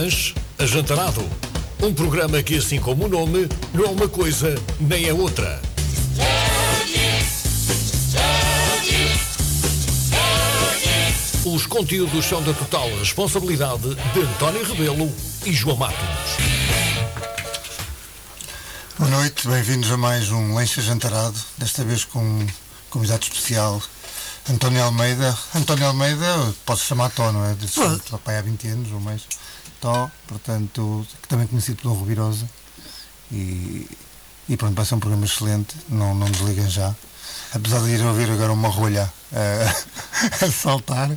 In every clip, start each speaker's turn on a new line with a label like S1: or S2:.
S1: Lanche Ajantarado. Um programa que, assim como o nome, não é uma coisa nem é outra. Os conteúdos são da total responsabilidade de António Rebelo e João Matos.
S2: Boa noite, bem-vindos a mais um Lencha Jantarado, desta vez com um convidado especial, António Almeida. António Almeida, posso chamar Tó, não é? De
S3: Pode.
S2: pai há 20 anos ou mais. Tó, portanto, também conhecido pelo Rubirosa. E, e pronto, vai ser um programa excelente, não, não desliguem já. Apesar de ir ouvir agora uma rolha eh, a saltar,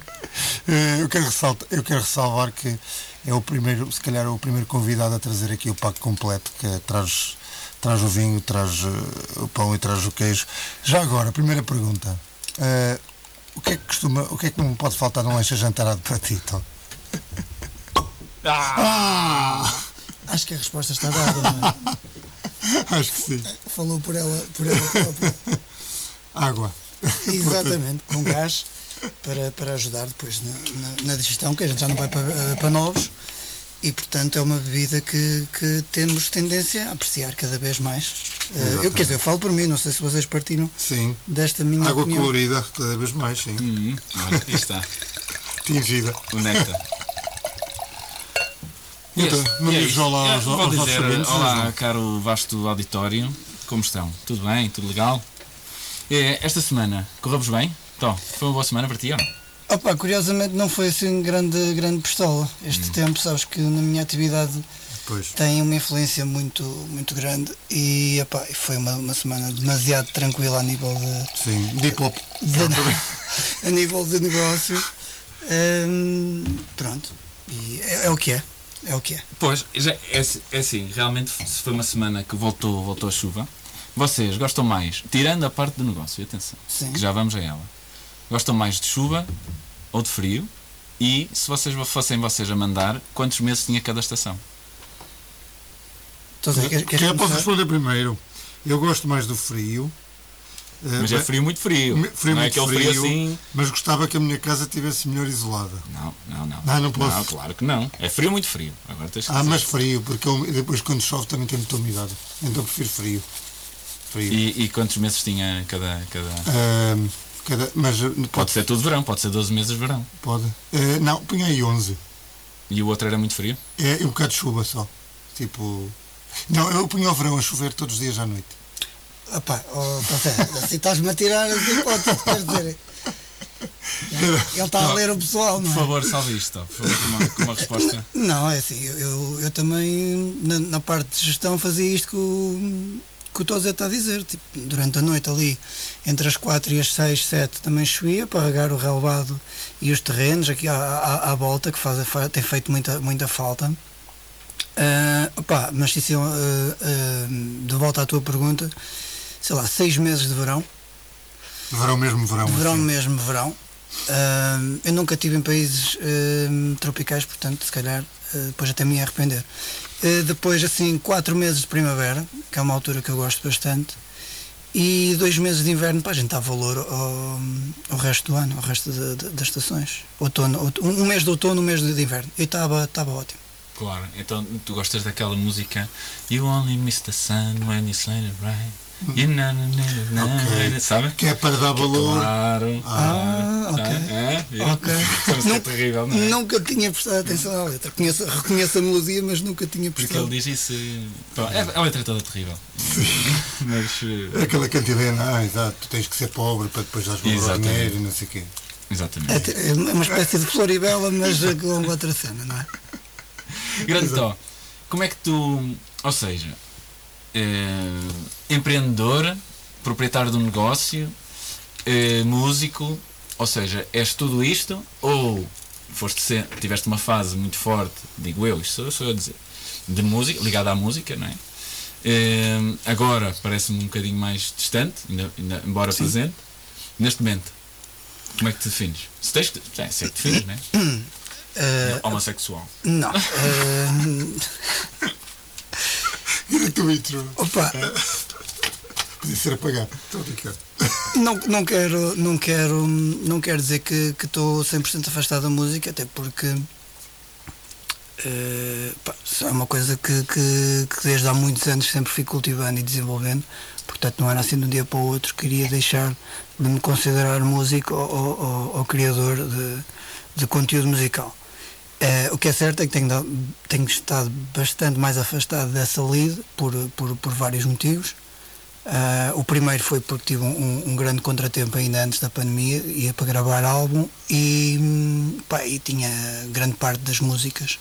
S2: eh, eu, quero ressaltar, eu quero ressalvar que é o primeiro, se calhar, o primeiro convidado a trazer aqui o pack completo, que traz, traz o vinho, traz eh, o pão e traz o queijo. Já agora, primeira pergunta. eh, o que é que costuma, o que é que não pode faltar num lanche jantarado para ti?
S3: Acho que a resposta está dada, não é?
S2: Acho que sim.
S3: Falou por ela, por ela própria.
S2: Água.
S3: Exatamente, com gás, para, para ajudar depois na, na, na digestão, que a gente já não vai para, para novos. E, portanto, é uma bebida que, que temos tendência a apreciar cada vez mais. Eh, eu, quer dizer, eu falo por mim, não sei se vocês partilham
S2: Sim.
S3: desta minha
S2: Água
S3: opinião.
S2: colorida, cada vez mais, sim.
S4: Hum, olha, aqui está,
S2: Tingida.
S4: o néctar.
S2: Então,
S4: e é isto.
S2: olá aos- aos
S4: dizer,
S2: ouvintes,
S4: olá, caro vasto auditório, como estão? Tudo bem? Tudo legal? Eh, Esta semana, correu-vos bem? Então, foi uma boa semana para ti, ou não?
S3: Opa, curiosamente não foi assim grande, grande pistola. Este tempo, sabes que na minha atividade
S2: Pois.
S3: tem uma influência muito, muito grande e epá, foi uma, uma semana demasiado tranquila a nível de,
S2: Sim. Hop.
S3: de- a nível de negócio. Hum, pronto. E é, é o que é. É o que é.
S4: Pois, já, é, assim- é assim, realmente se foi uma semana que voltou, voltou a chuva. Vocês gostam mais, tirando a parte do negócio, atenção,
S3: Sim.
S4: que já vamos a ela. Gostam mais de chuva ou de frio? E se vocês fossem vocês a mandar, quantos meses tinha cada estação?
S3: Queres,
S2: Quem
S3: queres
S2: é posso responder primeiro? Eu gosto mais do frio. Eh,
S4: Mas é frio muito frio.
S2: frio
S4: não é
S2: muito
S4: aquele frio,
S2: frio,
S4: assim.
S2: mas gostava que a minha casa estivesse melhor isolada.
S4: Não, não, não.
S2: Não, não posso.
S4: Não, claro que não. É frio muito frio. Agora tens que
S2: Ah,
S4: dizer.
S2: mas frio, porque eu- depois quando chove também tem muita umidade. Então prefiro frio. Frio.
S4: E, e quantos meses tinha cada. cada...
S2: Cada- mas
S4: Pode
S2: pode.
S4: ser tudo verão, pode ser 12 meses de verão.
S2: pode. Eh, não, punha aí 11.
S4: E o outro era muito frio?
S2: É um bocado de chuva só. Tipo. Não, eu punha o verão a chover todos os dias à noite.
S3: Opa, oh, assim estás-me a tirar as hipóteses, quer dizer. Ele está a ler o pessoal, não
S4: Por
S3: é?
S4: favor, salve isto, por favor, com uma, com uma resposta.
S3: Não, é assim, eu, eu, também na, na parte de gestão fazia isto que o, que o Tozé está a dizer. Tipo, durante a noite ali, entre as 4 e as 6, 7 também chovia para regar o relevado e os terrenos aqui à, à, à volta, que faz, fa- tem feito muita, muita falta. Ah, opá, mas isso, ah, ah, de volta à tua pergunta, sei lá, seis meses de verão,
S2: Verão mesmo, verão.
S3: de verão
S2: assim.
S3: mesmo, verão. Ah, eu nunca estive em países ah, tropicais, portanto, se calhar, ah, depois até me ia arrepender. Ah, depois, assim, quatro meses de primavera, que é uma altura que eu gosto bastante, e dois meses de inverno, para a gente dar valor ao, ao resto do ano, ao resto da- da- das estações. Outono, outono- um mês de outono, um mês de inverno. E estava estava ótimo.
S4: Claro, então tu gostas daquela música You only miss the sun when it's shining bright. You na, na, na, na,
S2: Ok.
S4: na, sabe?
S2: Que é para dar valor.
S4: Claro.
S3: Ah, ok.
S4: É, é,
S3: Ok.
S4: Isso é
S3: Não-
S4: terrível, não é?
S3: Nunca tinha prestado atenção à letra. Conheço, reconheço a melodia, mas nunca tinha
S4: Porque
S3: prestado.
S4: ele diz isso. Pô, é, a letra é toda terrível. Mas. eh,
S2: É Aquela cantilena, ah, exato, tu tens que ser pobre para depois dar valor ao dinheiro e não sei o quê.
S4: Exatamente.
S3: É te- é uma espécie de Floribela, mas com outra cena, não é?
S4: Grande Tó, como é que tu, ou seja, eh, empreendedor, proprietário de um negócio, eh, músico, ou seja, és tudo isto ou foste ser, tiveste uma fase muito forte, digo eu, isto sou, sou eu a dizer, de música, ligada à música, não é? Eh, agora parece-me um bocadinho mais distante, ainda, ainda- embora presente. Neste momento, como é que te defines? Se tens que, é, sei que defines, não é?
S3: Eh,
S4: Homossexual.
S3: não. eh,
S2: Intro.
S3: opa,
S2: Podia ser apagado. Estou a brincar.
S3: não, não, quero, não, quero, não quero dizer que estou 100% afastado da música, até porque eh, pá, é uma coisa que, que, que desde há muitos anos sempre fui cultivando e desenvolvendo, portanto não era assim de um dia para o outro, queria deixar de me considerar músico ou, ou- ou- ou criador de, de conteúdo musical. Eh, o que é certo é que tenho, dado- tenho estado bastante mais afastado dessa lead por, por, por vários motivos. Ah, o primeiro foi porque tive um, um- grande contratempo ainda antes da pandemia, ia para gravar álbum e, hum, pá, e tinha grande parte das músicas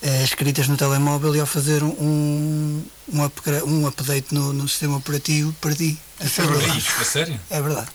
S3: eh, escritas no telemóvel e ao fazer um, um, upgra- um update no, no sistema operativo perdi.
S2: Isso é
S3: essa
S2: verdade.
S4: sério?
S3: É verdade.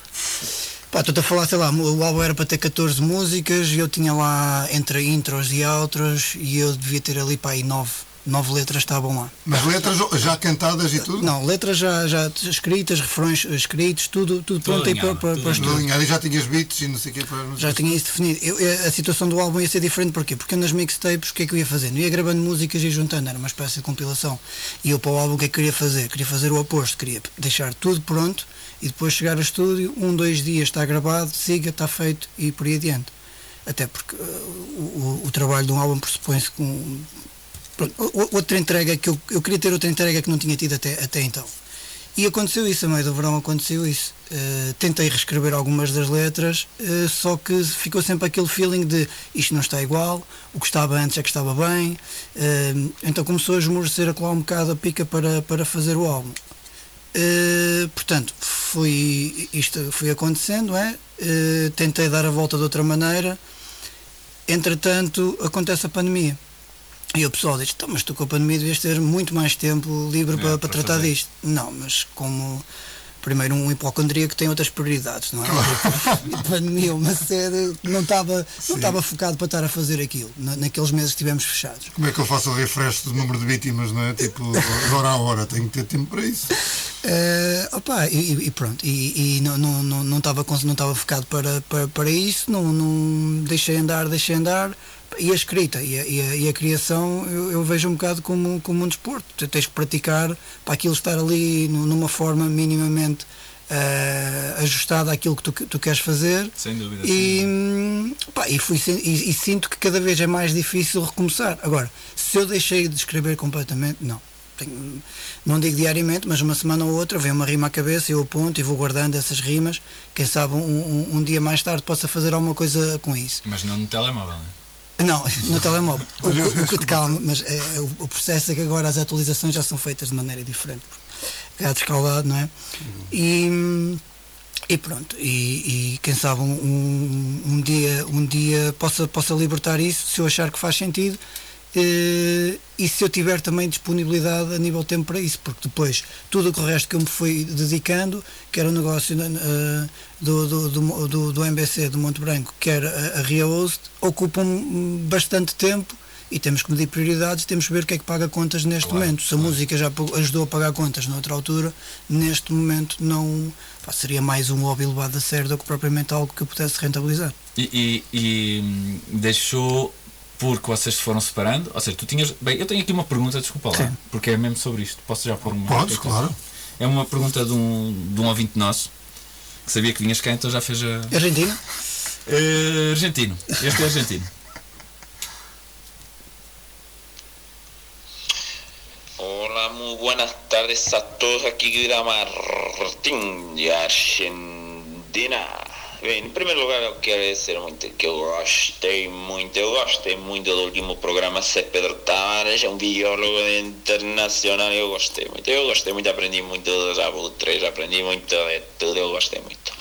S3: Pá, estou-te a falar, sei lá, o álbum era para ter 14 músicas e eu tinha lá entre intros e outros e eu devia ter ali para aí 9, 9 letras estavam lá.
S2: Mas letras já cantadas e tudo?
S3: Não, letras já, já escritas, refrões escritos, tudo, tudo pronto aí para, para,
S4: tudo
S3: para
S2: Tudo alinhado. E já tinhas beats e não sei o quê para.
S3: já tinha isso definido. Eu- eu- a situação do álbum ia ser diferente porquê? Porque eu nas mixtapes o que é que eu ia fazer? Não ia gravando músicas e juntando, era uma espécie de compilação. E eu para o álbum o que é que queria fazer? Queria fazer o oposto, queria deixar tudo pronto e depois chegar ao estúdio, um, dois dias está gravado, siga, está feito e por aí adiante. Até porque uh, o, o- trabalho de um álbum pressupõe-se com. Pronto, outra entrega que eu, eu queria ter outra entrega que não tinha tido até, até então. E aconteceu isso, a meio do verão aconteceu isso. Eh, tentei reescrever algumas das letras, eh, só que ficou sempre aquele feeling de isto não está igual, o que estava antes é que estava bem. Eh, então começou a esmorecer a colar um bocado a pica para, para fazer o álbum. Eh, portanto, fui, isto foi acontecendo, é? Eh, tentei dar a volta de outra maneira. Entretanto, acontece a pandemia. E o pessoal diz: "Então, mas tu com a pandemia devias ter muito mais tempo livre
S4: É,
S3: para, para
S4: para
S3: tratar
S4: fazer.
S3: disto. Não, mas como primeiro um hipocondríaco tem outras prioridades, não é? Tipo, a pandemia, uma série, não estava não estava focado para estar a fazer aquilo, na- naqueles meses que estivemos fechados.
S2: Como é que eu faço o refresh do número de vítimas, não é? Tipo, hora a hora, tenho que ter tempo para isso.
S3: Eh, opa, e, e pronto, e, e não estava não, não, não não focado para, para, para isso, não, não deixei andar, deixei andar. E a escrita e a, e a, e a criação eu, eu vejo um bocado como, como um desporto. Tu tens que praticar para aquilo estar ali nu- numa forma minimamente eh, ajustada àquilo que tu, tu queres fazer.
S4: Sem dúvida.
S3: E, hum, pá, e, fui, e, e sinto que cada vez é mais difícil recomeçar. Agora, se eu deixei de escrever completamente, não. Tenho- não digo diariamente, mas uma semana ou outra vem uma rima à cabeça, eu aponto e vou guardando essas rimas. Quem sabe um, um- um dia mais tarde possa fazer alguma coisa com isso.
S4: Mas não no telemóvel, não é?
S3: Não, no telemóvel. O, que- o que te calma, mas é, o, o processo é que agora as atualizações já são feitas de maneira diferente. Gato escaldado, não é? E, e pronto, e, e quem sabe um, um dia, um dia possa, possa libertar isso, se eu achar que faz sentido. Eh, e se eu tiver também disponibilidade a nível tempo para isso, porque depois tudo o resto que eu me fui dedicando, que era o negócio do, do, do, do, MBC do Monte Branco, que era a, a Ria Host, ocupam bastante tempo e temos que medir prioridades, temos que ver o que é que paga contas neste
S4: Claro,
S3: momento. Se a música já ajudou a pagar contas noutra altura, neste momento não pá, seria mais um hobby levado a sério do que propriamente algo que eu pudesse rentabilizar.
S4: E, e- e, hum, deixou porque vocês se foram separando? Ou seja, tu tinhas. Bem, eu tenho aqui uma pergunta, desculpa lá,
S3: Sim.
S4: porque é mesmo sobre isto. Posso já pôr uma.
S2: Podes, claro.
S4: É uma pergunta de um, de um ouvinte nosso que sabia que vinhas cá, então já fez a.
S3: Argentina?
S4: Eh, argentino. Este é argentino.
S5: Hola, muy buenas tardes a todos. Aqui Guida Martín de Argentina. Bem, em primeiro lugar eu quero dizer muito que eu gostei muito, eu gostei muito do último programa Zé Pedro Tavares, é um biólogo internacional, eu gostei muito, eu gostei muito, aprendi muito dos abutres, aprendi muito de tudo, eu gostei muito.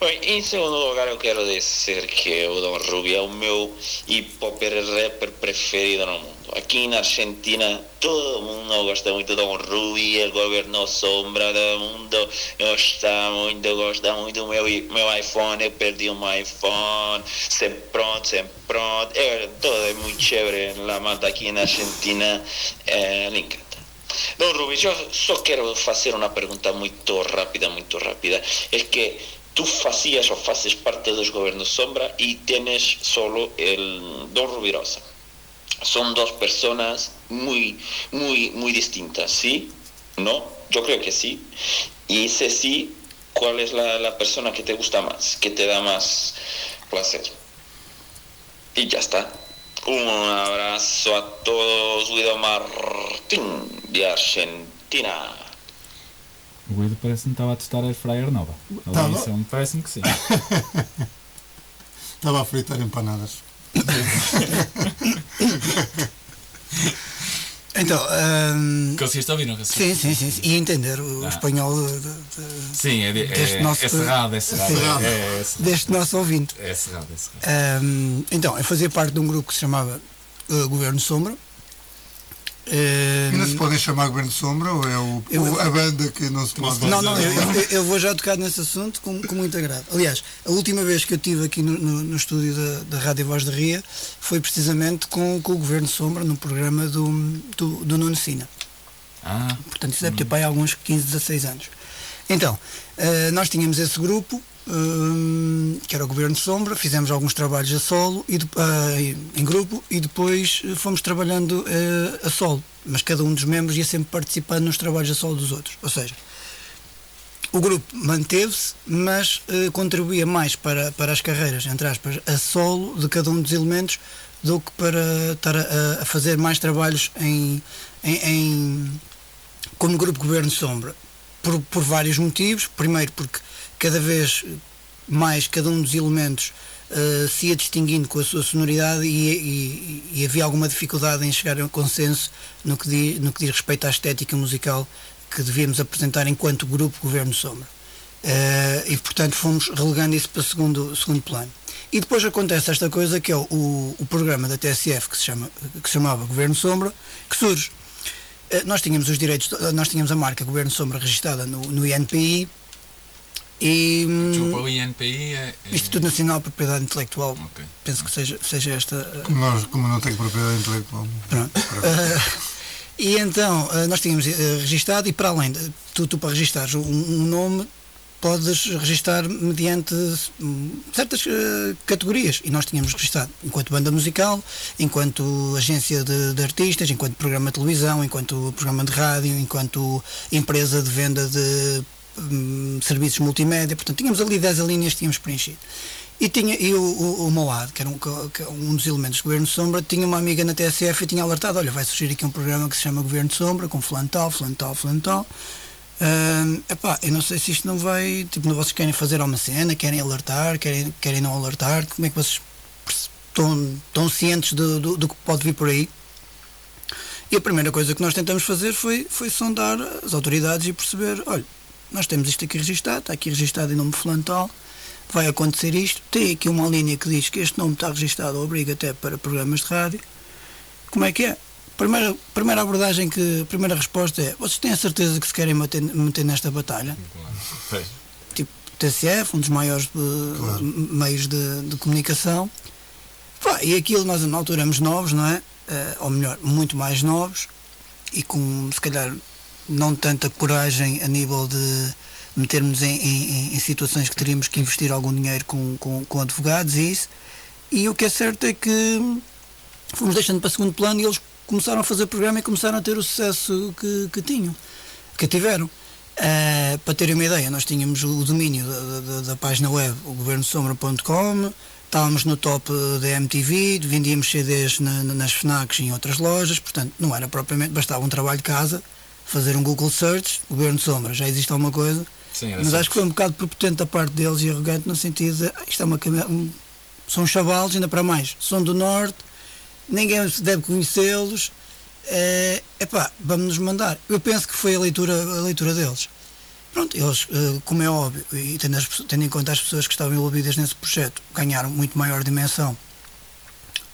S5: Bem, em segundo lugar eu quero dizer que o Don Rubio é o meu hip hop rapper preferido no mundo. Aqui na Argentina todo mundo gosta muito do Rubio, o governo sombra do mundo gosta muito, gosta muito meu, meu iPhone, eu perdi um iPhone, sempre pronto, sempre pronto, é, todo é muito chévere, la mata aqui na Argentina, é, me encanta. Don Rubio, eu só quero fazer uma pergunta muito rápida, muito rápida. É que tu fazias ou fazes parte dos governos sombra e tienes solo el Don Rubirosa. Son dos personas muy, muy, muy distintas, ¿sí? ¿No? Yo creo que sí. Y si sí, ¿cuál es la, la persona que te gusta más, que te da más placer? Y ya está. Un abrazo a todos, Guido Martín, de Argentina.
S6: O Guido parece-me que estava a testar a fryer nova. Parece-me que sim.
S2: Estava a fritar empanadas.
S3: Então, hum,
S4: Conseguiste ouvir, não conseguiste?
S3: sim, sim, sim. E entender o
S4: Ah.
S3: espanhol de- de-
S4: Sim, é, de-
S3: Deste
S4: é,
S3: nosso-
S4: é cerrado, é cerrado.
S2: Cerrado.
S4: É, é, cerrado.
S3: deste nosso ouvinte.
S4: É cerrado, é cerrado.
S3: Hum, então, eu fazia parte de um grupo que se chamava uh, Governo Sombra.
S2: Ainda se podem chamar Governo Sombra ou é o,
S3: Eu-
S2: o- a banda que não se pode
S3: Não, não, eu, eu- eu vou já tocar nesse assunto com, com muito agrado. Aliás, a última vez que eu estive aqui no, no- no estúdio da, da Rádio Voz de Ria foi precisamente com, com o Governo Sombra, no programa do, do, do Nuno Sina.
S4: Ah,
S3: Portanto, isso deve ter para aí alguns 15, 16 anos. Então, eh, nós tínhamos esse grupo, hum, que era o Governo Sombra, fizemos alguns trabalhos a solo, e, de- ah, em grupo, e depois eh, fomos trabalhando eh, a solo. Mas cada um dos membros ia sempre participando nos trabalhos a solo dos outros. Ou seja, o grupo manteve-se, mas eh, contribuía mais para, para as carreiras, entre aspas, a solo de cada um dos elementos do que para estar a, a fazer mais trabalhos em, em, em- como grupo Governo Sombra. Por, por vários motivos. Primeiro, porque cada vez mais cada um dos elementos eh, se ia distinguindo com a sua sonoridade e, e- e havia alguma dificuldade em chegar a um consenso no que, di- no que diz respeito à estética musical que devíamos apresentar enquanto grupo Governo Sombra. Eh, e portanto fomos relegando isso para segundo, segundo plano. E depois acontece esta coisa que é o, o, programa da TSF que se, chama, que se chamava Governo Sombra, que surge. Eh, nós tínhamos os direitos, nós tínhamos a marca Governo Sombra registada no, no INPI e hum,
S4: desculpa, o INPI é. é...
S3: Instituto Nacional de Propriedade Intelectual,
S4: Ok.
S3: penso que seja, seja esta eh,
S2: Como, nós, como não tenho propriedade intelectual.
S3: Pronto. Ah, e então, ah, nós tínhamos eh, registado, e para além, de, tu, tu para registares um, um nome, podes registar mediante hum, certas eh, categorias. E nós tínhamos registado enquanto banda musical, enquanto agência de, de artistas, enquanto programa de televisão, enquanto programa de rádio, enquanto empresa de venda de hum, serviços multimédia. Portanto, tínhamos ali 10 linhas que tínhamos preenchido. E, tinha, e o, o, o Moad, que era um, que um dos elementos do Governo de Sombra, tinha uma amiga na TSF e tinha alertado, olha, vai surgir aqui um programa que se chama Governo de Sombra, com fulano tal, fulano tal, fulano tal. Hum, epá, eu não sei se isto não vai, tipo, vocês querem fazer uma cena, querem alertar, querem, querem não alertar, como é que vocês estão, estão cientes do, do, do que pode vir por aí? E a primeira coisa que nós tentamos fazer foi, foi sondar as autoridades e perceber, olha, nós temos isto aqui registado, está aqui registado em nome de fulano tal, vai acontecer isto, tem aqui uma linha que diz que este nome está registado, obriga até para programas de rádio. Como é que é? Primeira, primeira abordagem que, primeira resposta é, vocês têm a certeza que se querem meter, meter nesta batalha?
S4: Pois.
S3: Tipo, TCF, um dos maiores eh, meios de, de comunicação. Pá, e aquilo nós na altura éramos novos, não é? Eh, ou melhor, muito mais novos e com se calhar não tanta coragem a nível de metermos em, em- em situações que teríamos que investir algum dinheiro com, com, com advogados e isso. E o que é certo é que fomos deixando para segundo plano e eles começaram a fazer programa e começaram a ter o sucesso que, que tinham, que tiveram. Eh, para terem uma ideia, nós tínhamos o domínio da, da- da página web, o governosombra.com, estávamos no top da MTV, vendíamos CDs na- nas FNACs e em outras lojas, portanto não era propriamente, bastava um trabalho de casa, fazer um Google Search, Governo Sombra, já existe alguma coisa,
S4: Sim,
S3: mas acho que foi um bocado prepotente da parte deles e arrogante no sentido de "Ah, isto é uma um, são chavalos, ainda para mais, são do norte, ninguém deve conhecê-los. É epá, vamos nos mandar. Eu penso que foi a leitura, a leitura deles. Pronto, eles, eh, como é óbvio, e tendo, as tendo em conta as pessoas que estavam envolvidas nesse projeto, ganharam muito maior dimensão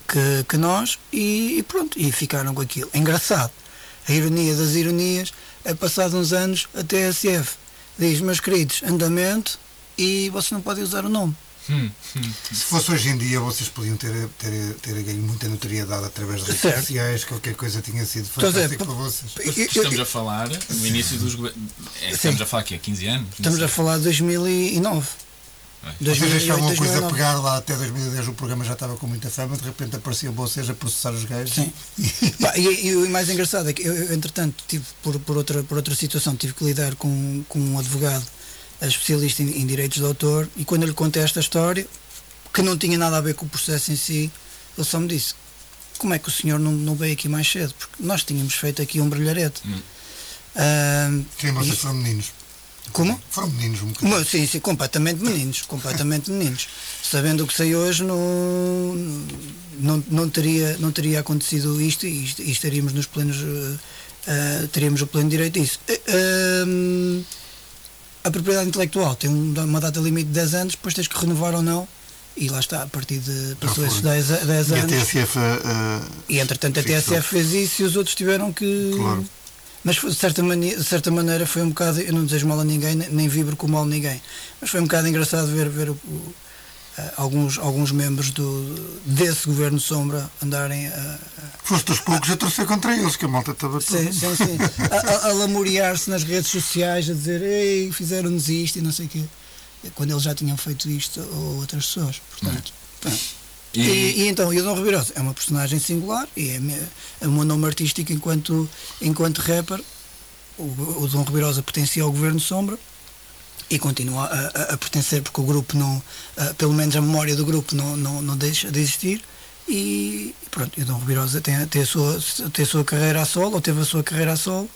S3: que, que nós e, e pronto, e ficaram com aquilo. É engraçado. A ironia das ironias é passado uns anos a TSF diz, meus queridos, andamento e vocês não podem usar o nome.
S4: Hum, hum.
S2: Se fosse hoje em dia, vocês podiam ter, ter, ter ganho muita notoriedade através de redes
S3: Certo.
S2: sociais, qualquer coisa tinha sido
S3: Estou a dizer,
S2: fantástico
S3: pa-
S2: para vocês.
S4: Estamos a falar no início dos governos. Estamos a falar aqui há 15 anos?
S3: Estamos
S4: sei.
S3: a falar de 2009.
S4: Bem.
S2: Vocês
S3: 2008,
S2: achavam uma coisa a
S3: 2009.
S2: pegar lá até 2010, o programa já estava com muita fama, de repente apareciam vocês a processar os gajos.
S3: Sim. Pá, e, e o mais engraçado é que eu, entretanto, tive, por, por, outra, por outra situação, tive que lidar com, com um advogado eh, especialista em, em direitos de autor e quando eu lhe contei esta história, que não tinha nada a ver com o processo em si, ele só me disse: como é que o senhor não, não veio aqui mais cedo? Porque nós tínhamos feito aqui um brilharete. Ah,
S2: Sim, vocês
S3: e-
S2: foram meninos.
S3: Como?
S2: Foram meninos um bocadinho.
S3: Mas, Sim, sim, completamente meninos, completamente meninos. Sabendo o que sei hoje, não, não, não, teria, não teria acontecido isto e, e estaríamos nos plenos, eh, teríamos o pleno direito disso. Eh, ehm, a propriedade intelectual tem um- uma data limite de 10 anos, depois tens que renovar ou não, e lá está, a partir de passou
S2: foi.
S3: esses 10, a- 10
S2: E a
S3: anos.
S2: TSF. ah,
S3: E entretanto a. TSF fez isso e os outros tiveram que.
S2: Claro.
S3: Mas de certa, de certa maneira foi um bocado. Eu não desejo mal a ninguém, nem- vibro com mal a ninguém. Mas foi um bocado engraçado ver, ver o- o- ah, alguns, alguns membros do, desse governo Sombra andarem a.
S2: Foste aos poucos a torcer contra eles, que a malta estava
S3: Sim,
S2: toda.
S3: sim, sim. A, a, a lamuriar-se nas redes sociais, a dizer ei, fizeram-nos isto e não sei o quê. Quando eles já tinham feito isto ou outras pessoas. Portanto, pronto.
S4: E,
S3: E, e então, o Dom Ribeiro é uma personagem singular e é, é o meu nome artístico enquanto, enquanto rapper. O, o Dom Ribeiro pertencia ao Governo Sombra e continua a, a- a pertencer porque o grupo não, pelo menos a memória do grupo não, não, não deixa de existir. E pronto, o Dom Ribeiro tem, tem, a sua, tem a sua carreira a solo, ou teve a sua carreira a solo,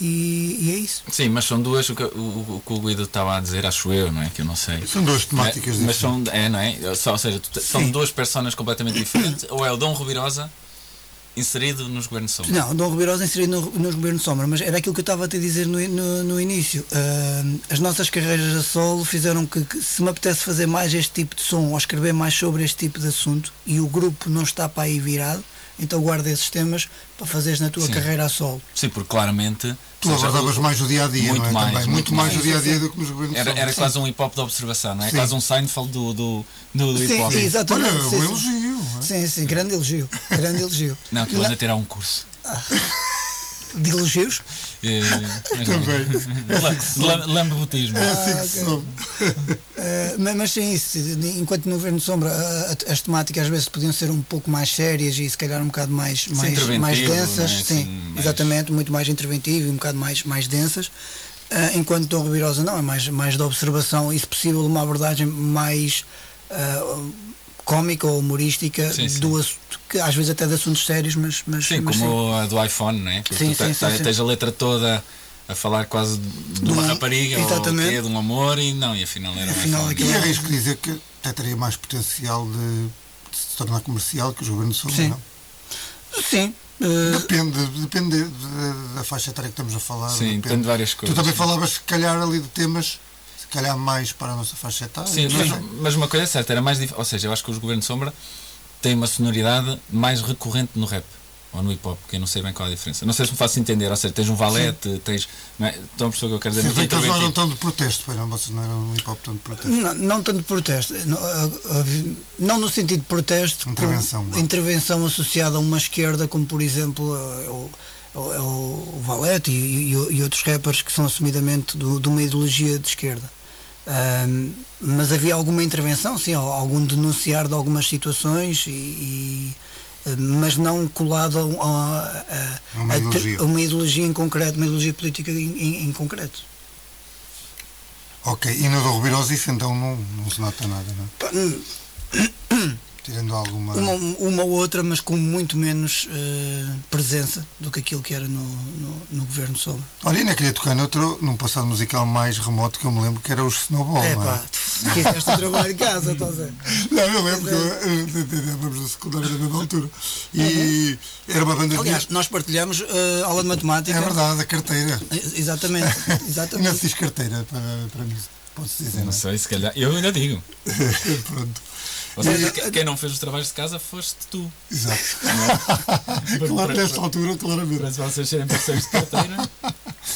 S3: e, e é isso.
S4: sim, mas são duas, o que o, o o Guido estava a dizer, acho eu, não é? Que eu não sei.
S2: São duas temáticas
S4: mas, mas são, é, não é? Só, ou seja, te- são duas personas completamente diferentes, ou é o Dom Rubirosa inserido nos governos de sombra?
S3: Não, o Dom Ribeiro inserido no, nos governos de sombra, mas era aquilo que eu estava a te dizer no, no, no início. Ah, as nossas carreiras a solo fizeram que, que se me apetece fazer mais este tipo de som ou escrever mais sobre este tipo de assunto e o grupo não está para aí virado, então guarda esses temas para fazeres na tua
S4: Sim.
S3: carreira a solo.
S4: Sim, porque claramente.
S2: Tu abordavas
S4: o-
S2: mais o dia a dia,
S4: muito
S2: não é?
S4: mais, muito
S2: Muito mais o dia a dia do que nos governos.
S4: Era, era
S2: Sim.
S4: quase um hip hop de observação, não é?
S2: Sim.
S4: Quase um Seinfeld do, do, do, do hip
S3: Sim,
S4: hop.
S3: exatamente.
S2: Olha,
S3: sim,
S2: um
S3: sim.
S2: elogio. é?
S3: Sim, sim, grande elogio. Grande elogio.
S4: Não, que eu ando a tirar um curso.
S3: De elogios?
S4: Eh, mas não.
S2: Também.
S4: Lam- Lambotismo.
S2: É assim que se soube.
S3: Uh, mas, sim, isso, enquanto no Governo de Sombra a- a- as temáticas às vezes podiam ser um pouco mais sérias e se calhar um bocado mais, mais,
S4: interventivo,
S3: mais
S4: é?
S3: densas, sim,
S4: mais-
S3: exatamente, muito mais interventivo e um bocado mais, mais densas. Uh, enquanto Dom Rubirosa não, é mais, mais de observação e, se possível, uma abordagem mais uh, cómica ou humorística,
S4: Sim, sim.
S3: do que às vezes até de assuntos sérios, mas, mas,
S4: Sim,
S3: mas
S4: como a do iPhone, não é?
S3: Sim,
S4: tu
S3: sim, sim,
S4: te-
S3: sim.
S4: tens a letra toda a falar quase de
S3: De
S4: uma
S3: um-
S4: rapariga ou
S3: exatamente.
S4: quê, de um amor e não, e afinal era um
S3: Afinal
S4: iPhone.
S2: E
S3: é-
S2: arrisco dizer que até teria mais potencial de, de se tornar comercial que os governos são.
S3: Sim.
S2: Não?
S3: sim. uh,
S2: Depende, depende de- de- da faixa etária que estamos a falar.
S4: Sim,
S2: depende.
S4: tem de várias
S2: Tu
S4: coisas.
S2: também
S4: sim.
S2: falavas, se calhar, ali de temas, calhar mais para a nossa faixa etária.
S4: Sim,
S2: não
S4: mas, mas uma coisa é certa, era mais dif- ou seja, eu acho que os governos de sombra têm uma sonoridade mais recorrente no rap ou no hip hop, que eu não sei bem qual é a diferença. Não sei se me faço entender, ou seja, tens um valete, tens. Não é? Estão a perceber o que eu quero dizer?
S2: Sim,
S4: Muito
S2: bem que eles não eram tão de protesto, pois não, vocês não eram um hip hop tão de protesto.
S3: Não, não tanto de protesto, não, ah, ah, não no sentido de protesto,
S2: Intervenção,
S3: intervenção associada a uma esquerda, como por exemplo ah, o, o, o Valete e, e- e outros rappers que são assumidamente do- de uma ideologia de esquerda. Mas havia alguma intervenção, sim, al- algum denunciar de algumas situações, e, e, ah, mas não colado a, a- a-
S2: Uma ideologia.
S3: a uma ideologia em concreto, uma ideologia política em, em- em concreto.
S2: Ok, e no do Rubirosa isso então não, não se nota nada, não é? Tirando alguma.
S3: Uma, uma ou outra, mas com muito menos eh, presença do que aquilo que era no, no, no governo Sombra.
S2: Olha, ainda queria tocar noutro, num passado musical mais remoto que eu me lembro, que era os Snowball,
S3: É
S2: é?
S3: pá, fizeste o trabalho em casa, estás a ver?
S2: Não, eu lembro que vamos na secundária da mesma altura. E era uma banda de.
S3: Aliás, nós partilhamos eh, aula de matemática.
S2: é verdade, a carteira.
S3: Exatamente,
S2: Eu não
S3: exatamente.
S2: fiz carteira para, para mim, pode-se dizer, não
S4: Não sei, se calhar. Eu ainda digo.
S2: é? Pronto,
S4: Ou seja, que- quem não fez os trabalhos de casa foste tu.
S2: exato. claro, nesta altura, claramente.
S4: Para vocês serem parceiros de carteira.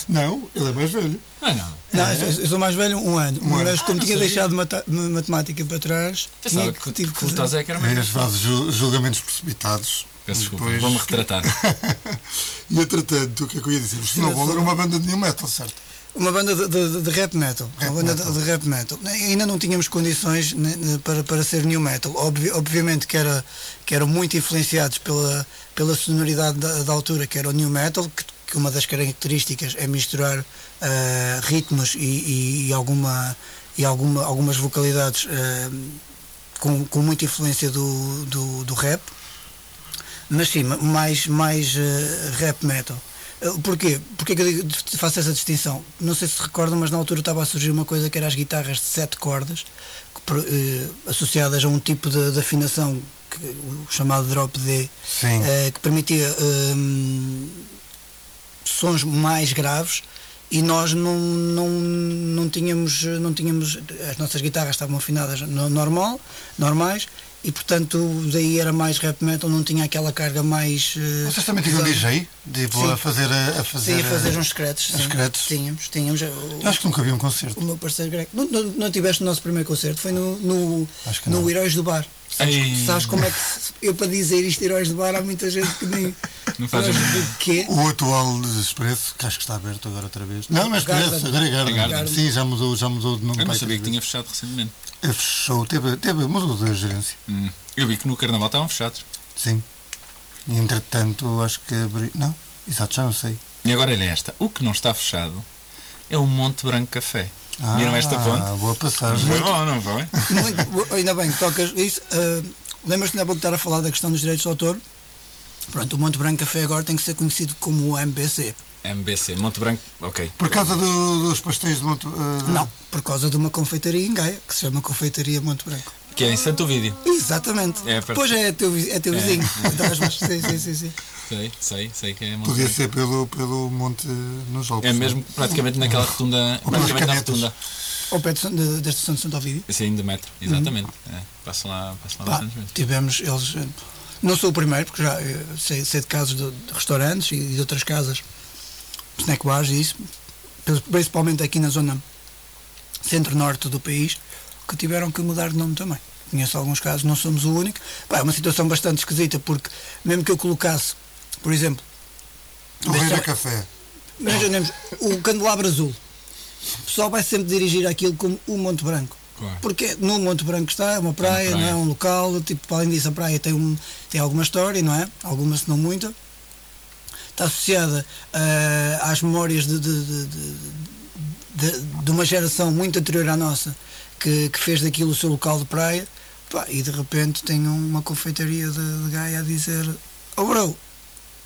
S2: Não, ele é mais velho.
S4: Ah, não.
S3: Não, eu sou- eu sou mais velho um ano,
S2: Um ano.
S3: mas como
S4: Ah,
S3: tinha
S4: sabia.
S3: deixado mata- ma- matemática para trás,
S4: Pensava que,
S3: que, tive
S4: que
S3: que
S4: o
S3: fazer.
S4: Tosé que era mais.
S2: fazes ju- julgamentos precipitados.
S4: Peço desculpa,
S2: Depois-
S4: vou-me retratar.
S2: e entretanto, o que é que eu ia dizer? Os Snowball era uma banda de new metal, certo?
S3: Uma banda de, de- de rap metal.
S2: Rap
S3: uma banda
S2: metal.
S3: De, de rap metal. Ainda não tínhamos condições né, né, para, para ser new metal. Obvi- obviamente que, era, que eram muito influenciados pela, pela sonoridade da, da altura, que era o new metal, que, que uma das características é misturar ah, ritmos e, e- e alguma, e alguma, algumas vocalidades ah, com, com muita influência do, do, do rap. Mas sim, ma- mais, mais eh, rap metal. Porquê? Porquê que eu faço essa distinção? Não sei se recordam, mas na altura estava a surgir uma coisa que era as guitarras de sete cordas, que eh, associadas a um tipo de, de afinação, que, o chamado drop D, eh, que permitia hum, sons mais graves e nós não, não, não tínhamos não tínhamos as nossas guitarras estavam afinadas no normal normais e portanto daí era mais rap metal não tinha aquela carga mais eh,
S2: Vocês também tinham um. DJ? Tipo,
S3: Sim.
S2: a fazer. A, a fazer,
S3: sim a fazer uns scratches
S2: uns scratches.
S3: tínhamos tínhamos o,
S2: Acho que nunca vi um concerto.
S3: o meu parceiro Greg não, não, não tiveste o nosso primeiro concerto foi no no,
S2: que
S3: no. Heróis do Bar sabes, sabes como é que se- eu para dizer isto Heróis do Bar há muita gente que nem
S4: Não faz
S3: quê?
S2: O atual Expresso, que acho que está aberto agora outra vez. Não, mas
S3: Garden.
S2: Expresso, agora é Garden. Sim, já mudou, já mudou de nome.
S4: Eu não sabia que tinha fechado recentemente.
S2: Vezes. Fechou, teve, teve, mudou de gerência.
S4: Hum. Eu vi que no carnaval estavam fechados.
S2: Sim. E entretanto, acho que abri. Não, exato, já não sei.
S4: E agora é esta. O que não está fechado é o Monte Branco Café.
S2: Ah,
S4: Viram esta ponte?
S2: boa passagem.
S4: Foi bom, não foi?
S3: Muito, ainda bem que tocas isso. ah, Lembras-te ainda há pouco estar a falar da questão dos direitos de autor? Pronto, o Monte Branco Café agora tem que ser conhecido como o MBC.
S4: MBC, Monte Branco, ok.
S2: Por causa do- dos pastéis de Monte. eh,
S3: Não, por causa de uma confeitaria em Gaia, que se chama Confeitaria Monte Branco.
S4: Que é em Santo Vídeo.
S3: Exatamente.
S4: É, perto-
S3: pois é, teu, vi- é teu
S4: É.
S3: vizinho. Mas sim, sim, sim, sim.
S4: Sei, sei, sei que é Monte
S2: Podia
S4: Branco.
S2: ser pelo, pelo Monte nos Alpes.
S4: É mesmo praticamente naquela rotunda, praticamente na rotunda.
S3: Ao pé de, da estação de Santo Ovídio.
S4: Sim, de metro, exatamente. É, passam lá, passam lá
S3: Pá,
S4: bastantes vezes.
S3: tivemos eles. eh, Não sou o primeiro, porque já eh, sei, sei de casos de, de restaurantes e de outras casas, snack bars e isso, principalmente aqui na zona centro-norte do país, que tiveram que mudar de nome também. Conheço alguns casos, não somos o único. Pá, é uma situação bastante esquisita, porque mesmo que eu colocasse, por exemplo,
S2: O Rei da
S3: deixa-
S2: Café.
S3: imaginemos o candelabro azul, o pessoal vai sempre dirigir aquilo como o Monte Branco.
S4: Claro.
S3: Porque no Monte Branco está, é uma praia,
S4: praia.
S3: não é um local, tipo, além disso a praia tem, um, tem alguma história, não é? Alguma se não muita. Está associada ah, às memórias de, de, de, de, de- de uma geração muito anterior à nossa que, que fez daquilo o seu local de praia pá, e de repente tem uma confeitaria de, de Gaia a dizer oh bro,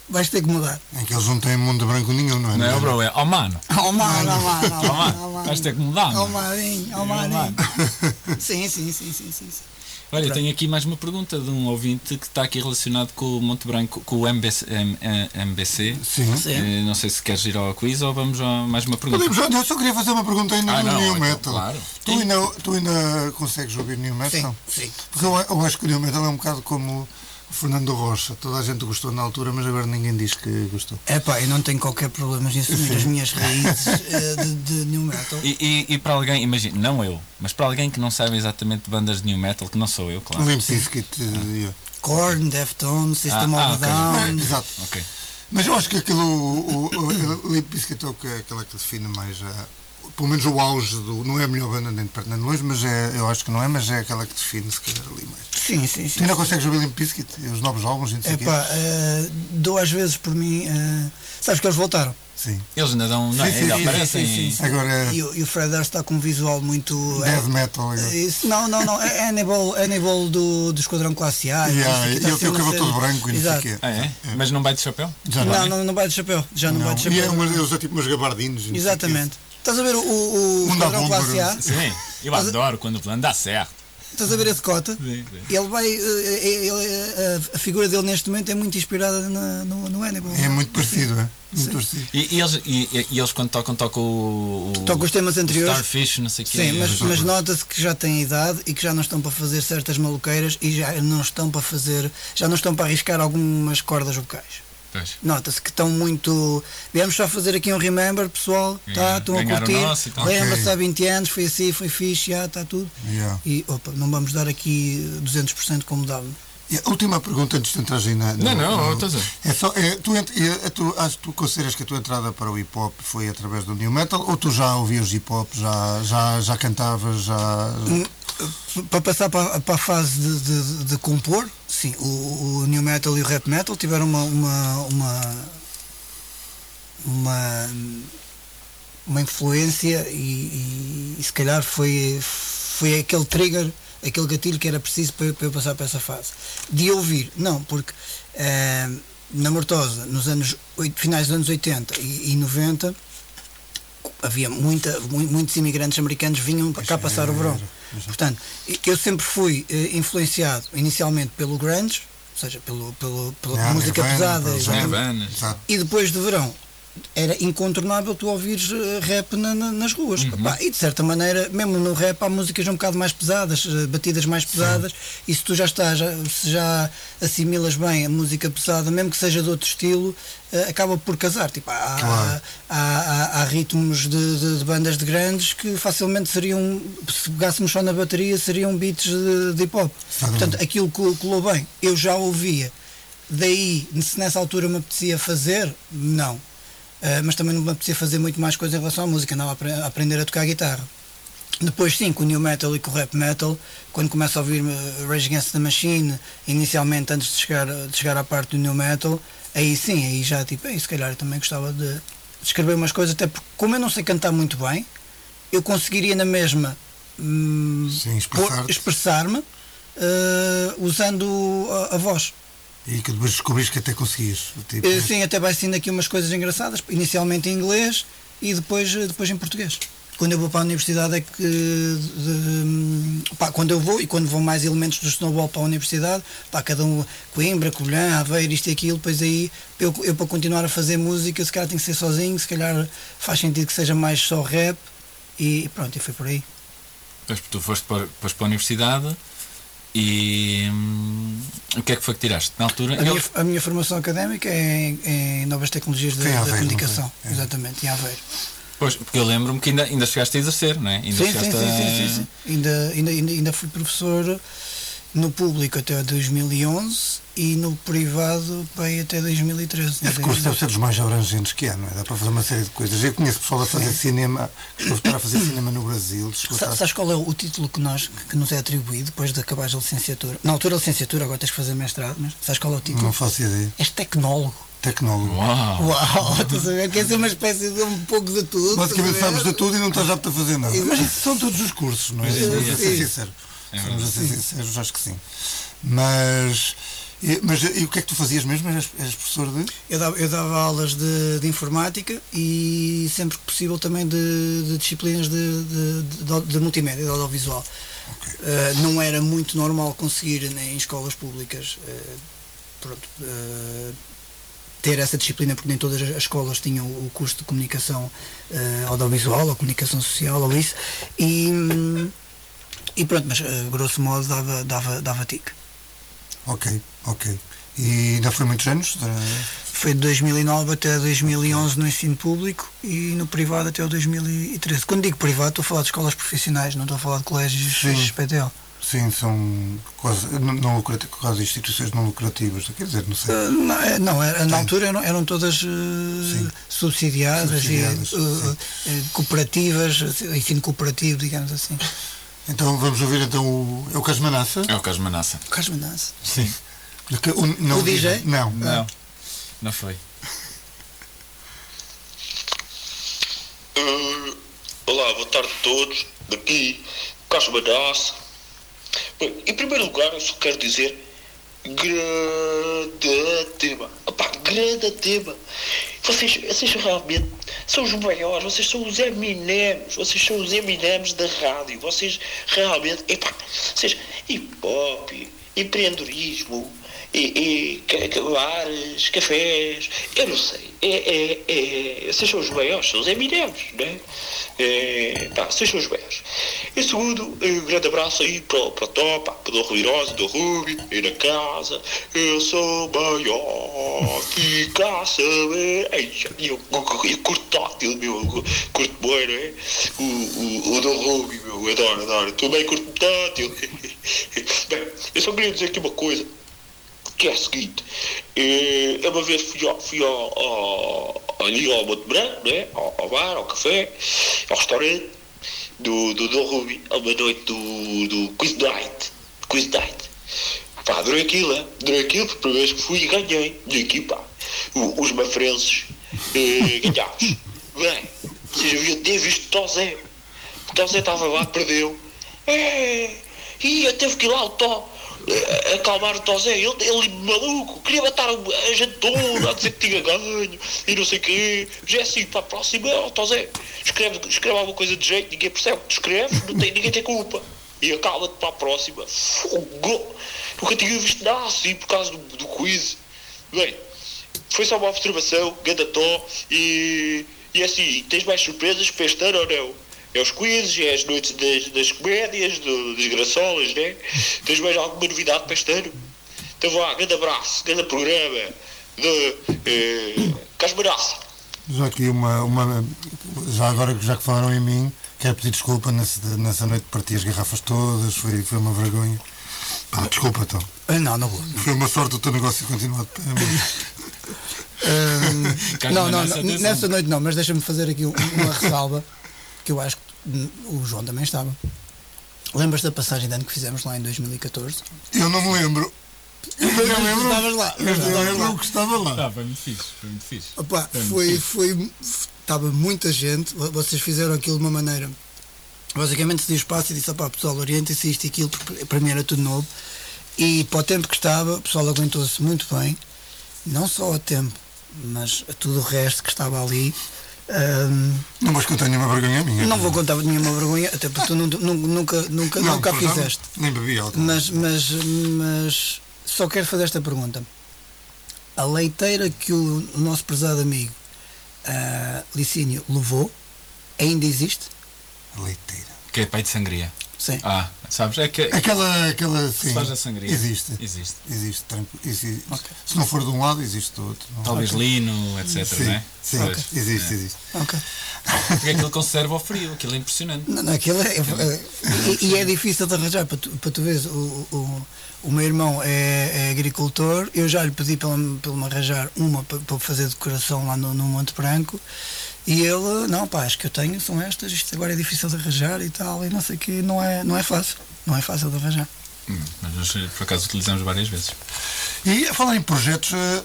S3: vais ter que mudar.
S2: Em que eles não têm mundo branco nenhum, não é?
S4: Não é, bro? É, oh mano,
S3: Oh mano, oh mano, oh mano,
S4: vais ter que mudar,
S3: Oh
S4: mano.
S3: maninho, oh maninho. Sim, sim, sim, sim, sim. sim.
S4: Olha, tenho aqui mais uma pergunta de um ouvinte que está aqui relacionado com o Monte Branco, com o MBC. M- MBC.
S2: Sim.
S3: Sim.
S4: Eh, não sei se queres ir ao quiz ou vamos a mais uma pergunta.
S2: Podemos, eu só queria fazer uma pergunta ainda
S4: Ah,
S2: do
S4: não,
S2: New
S4: então,
S2: Metal.
S4: claro.
S2: Tu, ainda, tu ainda consegues ouvir New Metal?
S3: Sim, sim.
S2: Porque eu, eu acho que o New Metal é um bocado como Fernando Rocha. Toda a gente gostou na altura, mas agora ninguém diz que gostou.
S3: É pá, eu não tenho qualquer problema em assumir as minhas raízes eh, de, de new metal.
S4: E, e, e para alguém, imagina, não eu, mas para alguém que não sabe exatamente de bandas de new metal, que não sou eu, claro.
S2: Limp Bizkit, eh, yeah.
S3: Korn, Deftones, System
S4: Ah, ah,
S3: of a
S4: ok.
S3: Down.
S2: É, Exato.
S4: Ok.
S2: Mas eu acho que aquilo, o, o, o Limp Bizkit é o que- aquela que define mais a, pelo menos o auge do. Não é a melhor banda nem de perto nem de longe, mas é, eu acho que não é, mas é aquela que define se calhar ali mais.
S3: Sim, sim,
S2: Tu
S3: sim.
S2: ainda consegues ouvir Limp Bizkit? Os novos álbuns e não sei
S3: É
S2: o quê?
S3: pá, eh, dou às vezes por mim. eh, sabes que eles voltaram.
S2: Sim.
S4: Eles ainda dão, não é?
S2: Sim,
S4: ainda
S2: sim, sim,
S4: aparecem.
S3: sim, sim, sim.
S2: Agora,
S3: E, o- e o Fred Durst está com um visual muito.
S2: death
S3: eh,
S2: metal. agora.
S3: isso, não, não, não. É Hannibal, Hannibal do, do Esquadrão Classe A.
S2: Yeah,
S3: está
S2: ele tem o cabelo todo branco e não sei o quê.
S4: Ah, é? Mas não vai de chapéu?
S2: Já
S3: Não,
S2: não.
S3: não, não vai de chapéu. Já não, vai de
S2: E é
S3: chapéu.
S2: umas, eles são tipo umas e não quê.
S3: Exatamente. Estás a ver o, o, o
S2: Um bom
S3: Classe A?
S4: Sim, eu adoro quando o plano dá certo.
S3: Estás a ver esse cota?
S4: Sim, sim.
S3: Ele vai. eh, eh, ele- a, a figura dele neste momento é muito inspirada na- no, no Hannibal.
S2: É muito parecido, é? Muito parecido.
S4: E, e eles, e, e eles quando tocam, tocam o. o
S3: Toca os temas
S4: o
S3: anteriores.
S4: Starfish, não sei o quê.
S3: Sim, mas, mas nota-se que já têm idade e que já não estão para fazer certas maluqueiras e já não estão para fazer. já não estão para arriscar algumas cordas vocais. Nota-se que estão muito. Viemos só fazer aqui um remember, pessoal. Tá, estão a curtir. Lembra-se
S2: Ok.
S3: há 20 anos, foi assim, foi fixe, já está tudo.
S2: Yeah.
S3: E opa, não vamos dar aqui 200% como dava.
S2: E a última pergunta antes de entrar aí na.
S4: Não,
S2: no-
S4: não,
S2: no-
S4: estás a-
S2: É só, é, tu, ent- é, tu, acho, tu consideras que a tua entrada para o hip hop foi através do new metal ou tu já ouvias hip hop, já, já, já cantavas, já.
S3: Hum, Para passar para, para a fase de, de- de compor, sim, o, o new metal e o rap metal tiveram uma uma, uma, uma, uma influência e, e- e se calhar foi, foi aquele trigger aquele gatilho que era preciso para eu, para eu passar para essa fase. De ouvir, não, porque eh, na Mortosa, nos anos, finais dos anos 80 e, e 90, havia muita, mu- muitos imigrantes americanos vinham para cá passar o verão. Portanto, eu sempre fui eh, influenciado inicialmente pelo grunge, ou seja, pelo, pelo, pela
S2: Ah,
S3: música
S2: Nirvana,
S3: pesada.
S4: Nirvana.
S3: E depois de verão era incontornável tu ouvires eh, rap na- na- nas ruas. Pá, e de certa maneira, mesmo no rap há músicas um bocado mais pesadas, eh, batidas mais pesadas, e se tu já estás, já- se já assimilas bem a música pesada, mesmo que seja de outro estilo, eh, acaba por casar. Tipo, há,
S2: Claro.
S3: há, há- há ritmos de, de- de bandas de grandes que facilmente seriam, se pegássemos só na bateria, seriam beats de, de hip hop. Portanto, aquilo col- colou bem. Eu já ouvia. Daí, se nessa altura me apetecia fazer, não. Uh, mas também não me apetecia fazer muito mais coisa em relação à música, não a, apre- a aprender a tocar guitarra. Depois sim, com o new metal e com o rap metal, quando começo a ouvir Rage Against the Machine, inicialmente antes de chegar, de chegar à parte do new metal, aí sim, aí já tipo, aí se calhar também gostava de, escrever umas coisas, até porque como eu não sei cantar muito bem, eu conseguiria na mesma hum, expressar-me uh, usando a- a voz.
S2: E que depois descobriste que até conseguias. Tipo,
S3: Eh, Sim, até vai sendo aqui umas coisas engraçadas, inicialmente em inglês e depois, eh, depois em português. Quando eu vou para a universidade é que de- pá, quando eu vou e quando vão mais elementos do snowball para a universidade, pá, cada um Coimbra, Colhã, Aveiro, isto e aquilo, depois aí eu, eu para continuar a fazer música se calhar tenho que ser sozinho, se calhar faz sentido que seja mais só rap e pronto, e foi por aí.
S4: Depois tu foste para, foste para a universidade e hum, o que é que foi que tiraste? Na altura.
S3: A minha,
S4: ele-
S3: a minha formação académica é em, em novas tecnologias da, da
S2: Aveiro, não
S3: comunicação?
S2: É.
S3: exatamente, em Aveiro.
S4: Pois, porque eu lembro-me que ainda, ainda chegaste a exercer, não é? Ainda
S3: Sim, sim, sim,
S4: a-
S3: sim, sim, sim. Ainda, ainda, ainda, ainda fui professor no público até 2011 e no privado bem até 2013.
S2: Esse curso deve ser dos mais abrangentes que há, não é? Dá para fazer uma série de coisas. Eu conheço pessoal a fazer cinema, que estou a fazer cinema no Brasil. chegou a
S3: Sabes qual é o título que, nós, que nos é atribuído depois de acabar a licenciatura? Na altura a licenciatura, agora tens que fazer mestrado, mas sabes qual é o título?
S2: Não faço ideia.
S3: És tecnólogo.
S2: Tecnólogo.
S4: Uau!
S3: Uau, estás a ver? Quer ser uma espécie de um pouco de tudo.
S2: Basicamente sabes de tudo e não estás apto a fazer nada. Mas isso são todos os cursos, não é?
S4: Sim,
S2: Vamos a ser
S3: sim.
S2: sincero. Vamos a ser sinceros, acho que sim. Mas, e, mas e o que é que tu fazias mesmo? Eras, eras professor de.
S3: Eu dava, eu dava aulas de, de informática e sempre que possível também de, de disciplinas de, de, multimédia, de audiovisual. Eh, não era muito normal conseguir né, em escolas públicas eh, pronto, eh, ter essa disciplina, porque nem todas as escolas tinham o curso de comunicação audiovisual ou comunicação social ou isso. E, e pronto, mas grosso modo dava, dava, dava TIC.
S2: Ok, ok. E ainda foi muitos anos? De-
S3: Foi de 2009 até 2011 no ensino público e no privado até o 2013. Quando digo privado, estou a falar de escolas profissionais, não estou a falar de colégios
S2: Sim.
S3: XPTL.
S2: Sim, são quase não, lucrativas, quase instituições não lucrativas. Quer dizer, não sei.
S3: Uh, não, é- não, era- na
S2: Tem.
S3: altura eram, eram todas uh,
S2: Sim.
S3: subsidiadas,
S2: Subsidiadas,
S3: e, uh, uh, cooperativas, ensino cooperativo, digamos assim.
S2: Então vamos ouvir então o. É o Carlos Manassa?
S4: É o Carlos Manassa.
S3: Carlos Manassa.
S4: Sim.
S2: O, não,
S3: O DJ?
S2: Não.
S4: Não. Não foi.
S5: Uh, olá, boa tarde a todos. Daqui, Carlos. Bem, Em primeiro lugar, eu só quero dizer grande tema. Opá, grande tema. Vocês, vocês realmente são os maiores, vocês são os Eminems, vocês são os Eminems da rádio. Vocês realmente, epá, vocês, hip hop, empreendedorismo, e, e bares, cafés, eu não sei. É, é, é, são os maiores, são os Eminems, né? É, pá, vocês são os maiores. E segundo, um grande abraço aí para, o- para o Top, pá, para o Dom Rubirosa, do Rubi, aí na casa. Eu sou maior, fica a saber. E eu, eu, curto tótil, meu, eu curto bom, não é? O, o, o Dom Rubi, meu, eu adoro, adoro. Também curto tótil. Bem, eu só queria dizer aqui uma coisa que é a seguinte, eh, eu uma vez fui, ao, fui ao, ao, ali ao Monte Branco, né? ao, ao bar, ao café, ao restaurante do, do Dom Rubi, a uma noite do, do Quiz Night. Quiz Night. Pá, adorei aquilo, hein? adorei aquilo, a primeira vez que fui e ganhei. E aqui, pá, o- os mafrenses eh, ganhámos. Bem, vocês deviam ter visto Tozé. Tozé estava lá, perdeu. É, E eu teve que ir lá o Tó acalmar o Tó Zé. Ele, ele maluco, queria matar a gente toda, a dizer que tinha ganho e não sei o quê. Já é assim, para a próxima, ó Zé, escreve, escreve alguma coisa de jeito, ninguém percebe que escreves, não tem, ninguém tem culpa. E acalma-te para a próxima. Fogo! Nunca tinha visto nada assim por causa do, do quiz. Bem, foi só uma observação, ganda e, e assim, tens mais surpresas para este ano ou não? É os quizzes, é as noites das, das comédias, do, das graçolas, né? Tens mais alguma novidade para este ano? Então vá, grande abraço, grande programa de eh, Casmaraça.
S2: Já aqui uma, uma. Já agora que já que falaram em mim, quero pedir desculpa nessa, nessa noite parti as garrafas todas, foi, foi uma vergonha. Pá, desculpa então.
S3: Ah, Não, não vou.
S2: Foi uma sorte o teu negócio continuar de pé. mas-
S3: Hum, não, não,
S4: nessa,
S3: não, nessa noite não, mas deixa-me fazer aqui um- uma ressalva que eu acho que o João também estava. Lembras da passagem de ano que fizemos lá em 2014?
S2: Eu não me lembro. Eu não me lembro.
S3: Estavas lá,
S2: Eu
S3: mas
S2: não lembro
S3: lá.
S2: o que estava lá.
S6: Tá, foi muito fixe, foi muito fixe.
S3: Opa,
S6: Foi muito
S3: foi,
S6: fixe.
S3: foi, estava muita gente, vo- vocês fizeram aquilo de uma maneira. Basicamente se deu espaço e disse, opá, pessoal, orientem-se isto e aquilo, porque para mim era tudo novo. E para o tempo que estava, o pessoal aguentou-se muito bem, não só ao tempo, mas a tudo o resto que estava ali. Hum,
S2: Não vais contar nenhuma vergonha minha.
S3: não vou contar nenhuma vergonha, até porque tu nu- nu- nunca, nunca,
S2: Não,
S3: nunca a fizeste.
S2: Nem bebi álcool.
S3: Mas, mas, mas só quero fazer esta pergunta. A leiteira que o, nosso prezado amigo ah, Licínio levou ainda existe?
S2: Leiteira.
S4: Que é peito de sangria.
S3: Sim.
S4: Ah, sabes? É que
S2: Aquela, aquela sim,
S4: faz a sangria.
S2: Existe.
S4: Existe.
S2: Existe, tranquilo. existe.
S3: Ok.
S2: Se não for de um lado, existe do outro. Não.
S4: Talvez lino, etc.
S2: Sim,
S4: não é?
S2: sim,
S4: Pois.
S2: existe,
S4: É.
S2: existe.
S3: Ok.
S4: Porque aquilo conserva ao frio, aquilo é impressionante.
S3: Não, não, aquilo é, é- e, e é difícil de arranjar para tu, para tu veres. O, o, o meu irmão é, é agricultor, eu já lhe pedi para para ele me arranjar uma para, para fazer decoração lá no, no Monte Branco. E ele, não, pá, as que eu tenho são estas, isto agora é difícil de arranjar e tal, e não sei o que, não é, não é fácil, não é fácil de arranjar.
S4: Hum, Mas nós, por acaso utilizamos várias vezes.
S2: E a falar em projetos, eh,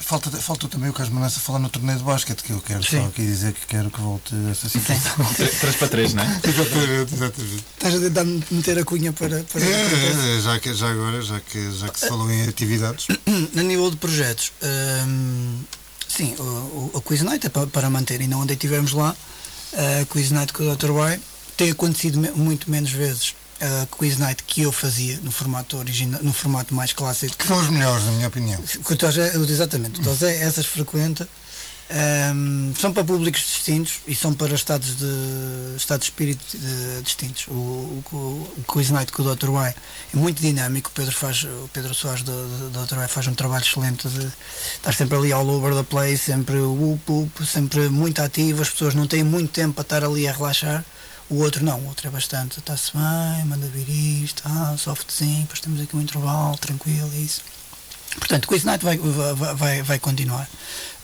S2: falta, faltou também o Carlos Manassa falar no torneio de basquete, que eu quero
S3: Sim.
S2: só aqui dizer que quero que volte essa situação.
S4: 3 para 3, não é?
S2: exatamente, exatamente.
S3: Estás a tentar meter a cunha para. para
S2: É, é, é, já, que, já agora, já que, já que se falou em atividades,
S3: A nível de projetos, hum, sim, o, o, a Quiz Night é para, para manter. Ainda ontem estivemos lá, a Quiz Night com o Dr. Y. Tem acontecido me- muito menos vezes a Quiz Night que eu fazia no formato original, no formato mais clássico.
S2: que são os melhores, na minha opinião.
S3: Que exatamente, o Tosé, essas frequenta. Hum, são para públicos distintos e são para estados de estados de espírito eh, distintos. O, o, o Quiz Night com o Dr. Y é muito dinâmico. O Pedro, faz, o Pedro Soares do, do, Dr. Y faz um trabalho excelente de estar sempre ali all over the place, sempre up, up, sempre muito ativo. As pessoas não têm muito tempo para estar ali a relaxar. O outro não, o outro é bastante, está-se bem, manda vir isto, ah, softzinho, depois temos aqui um intervalo, tranquilo, isso. Portanto, Quiz Night vai, vai, vai, continuar.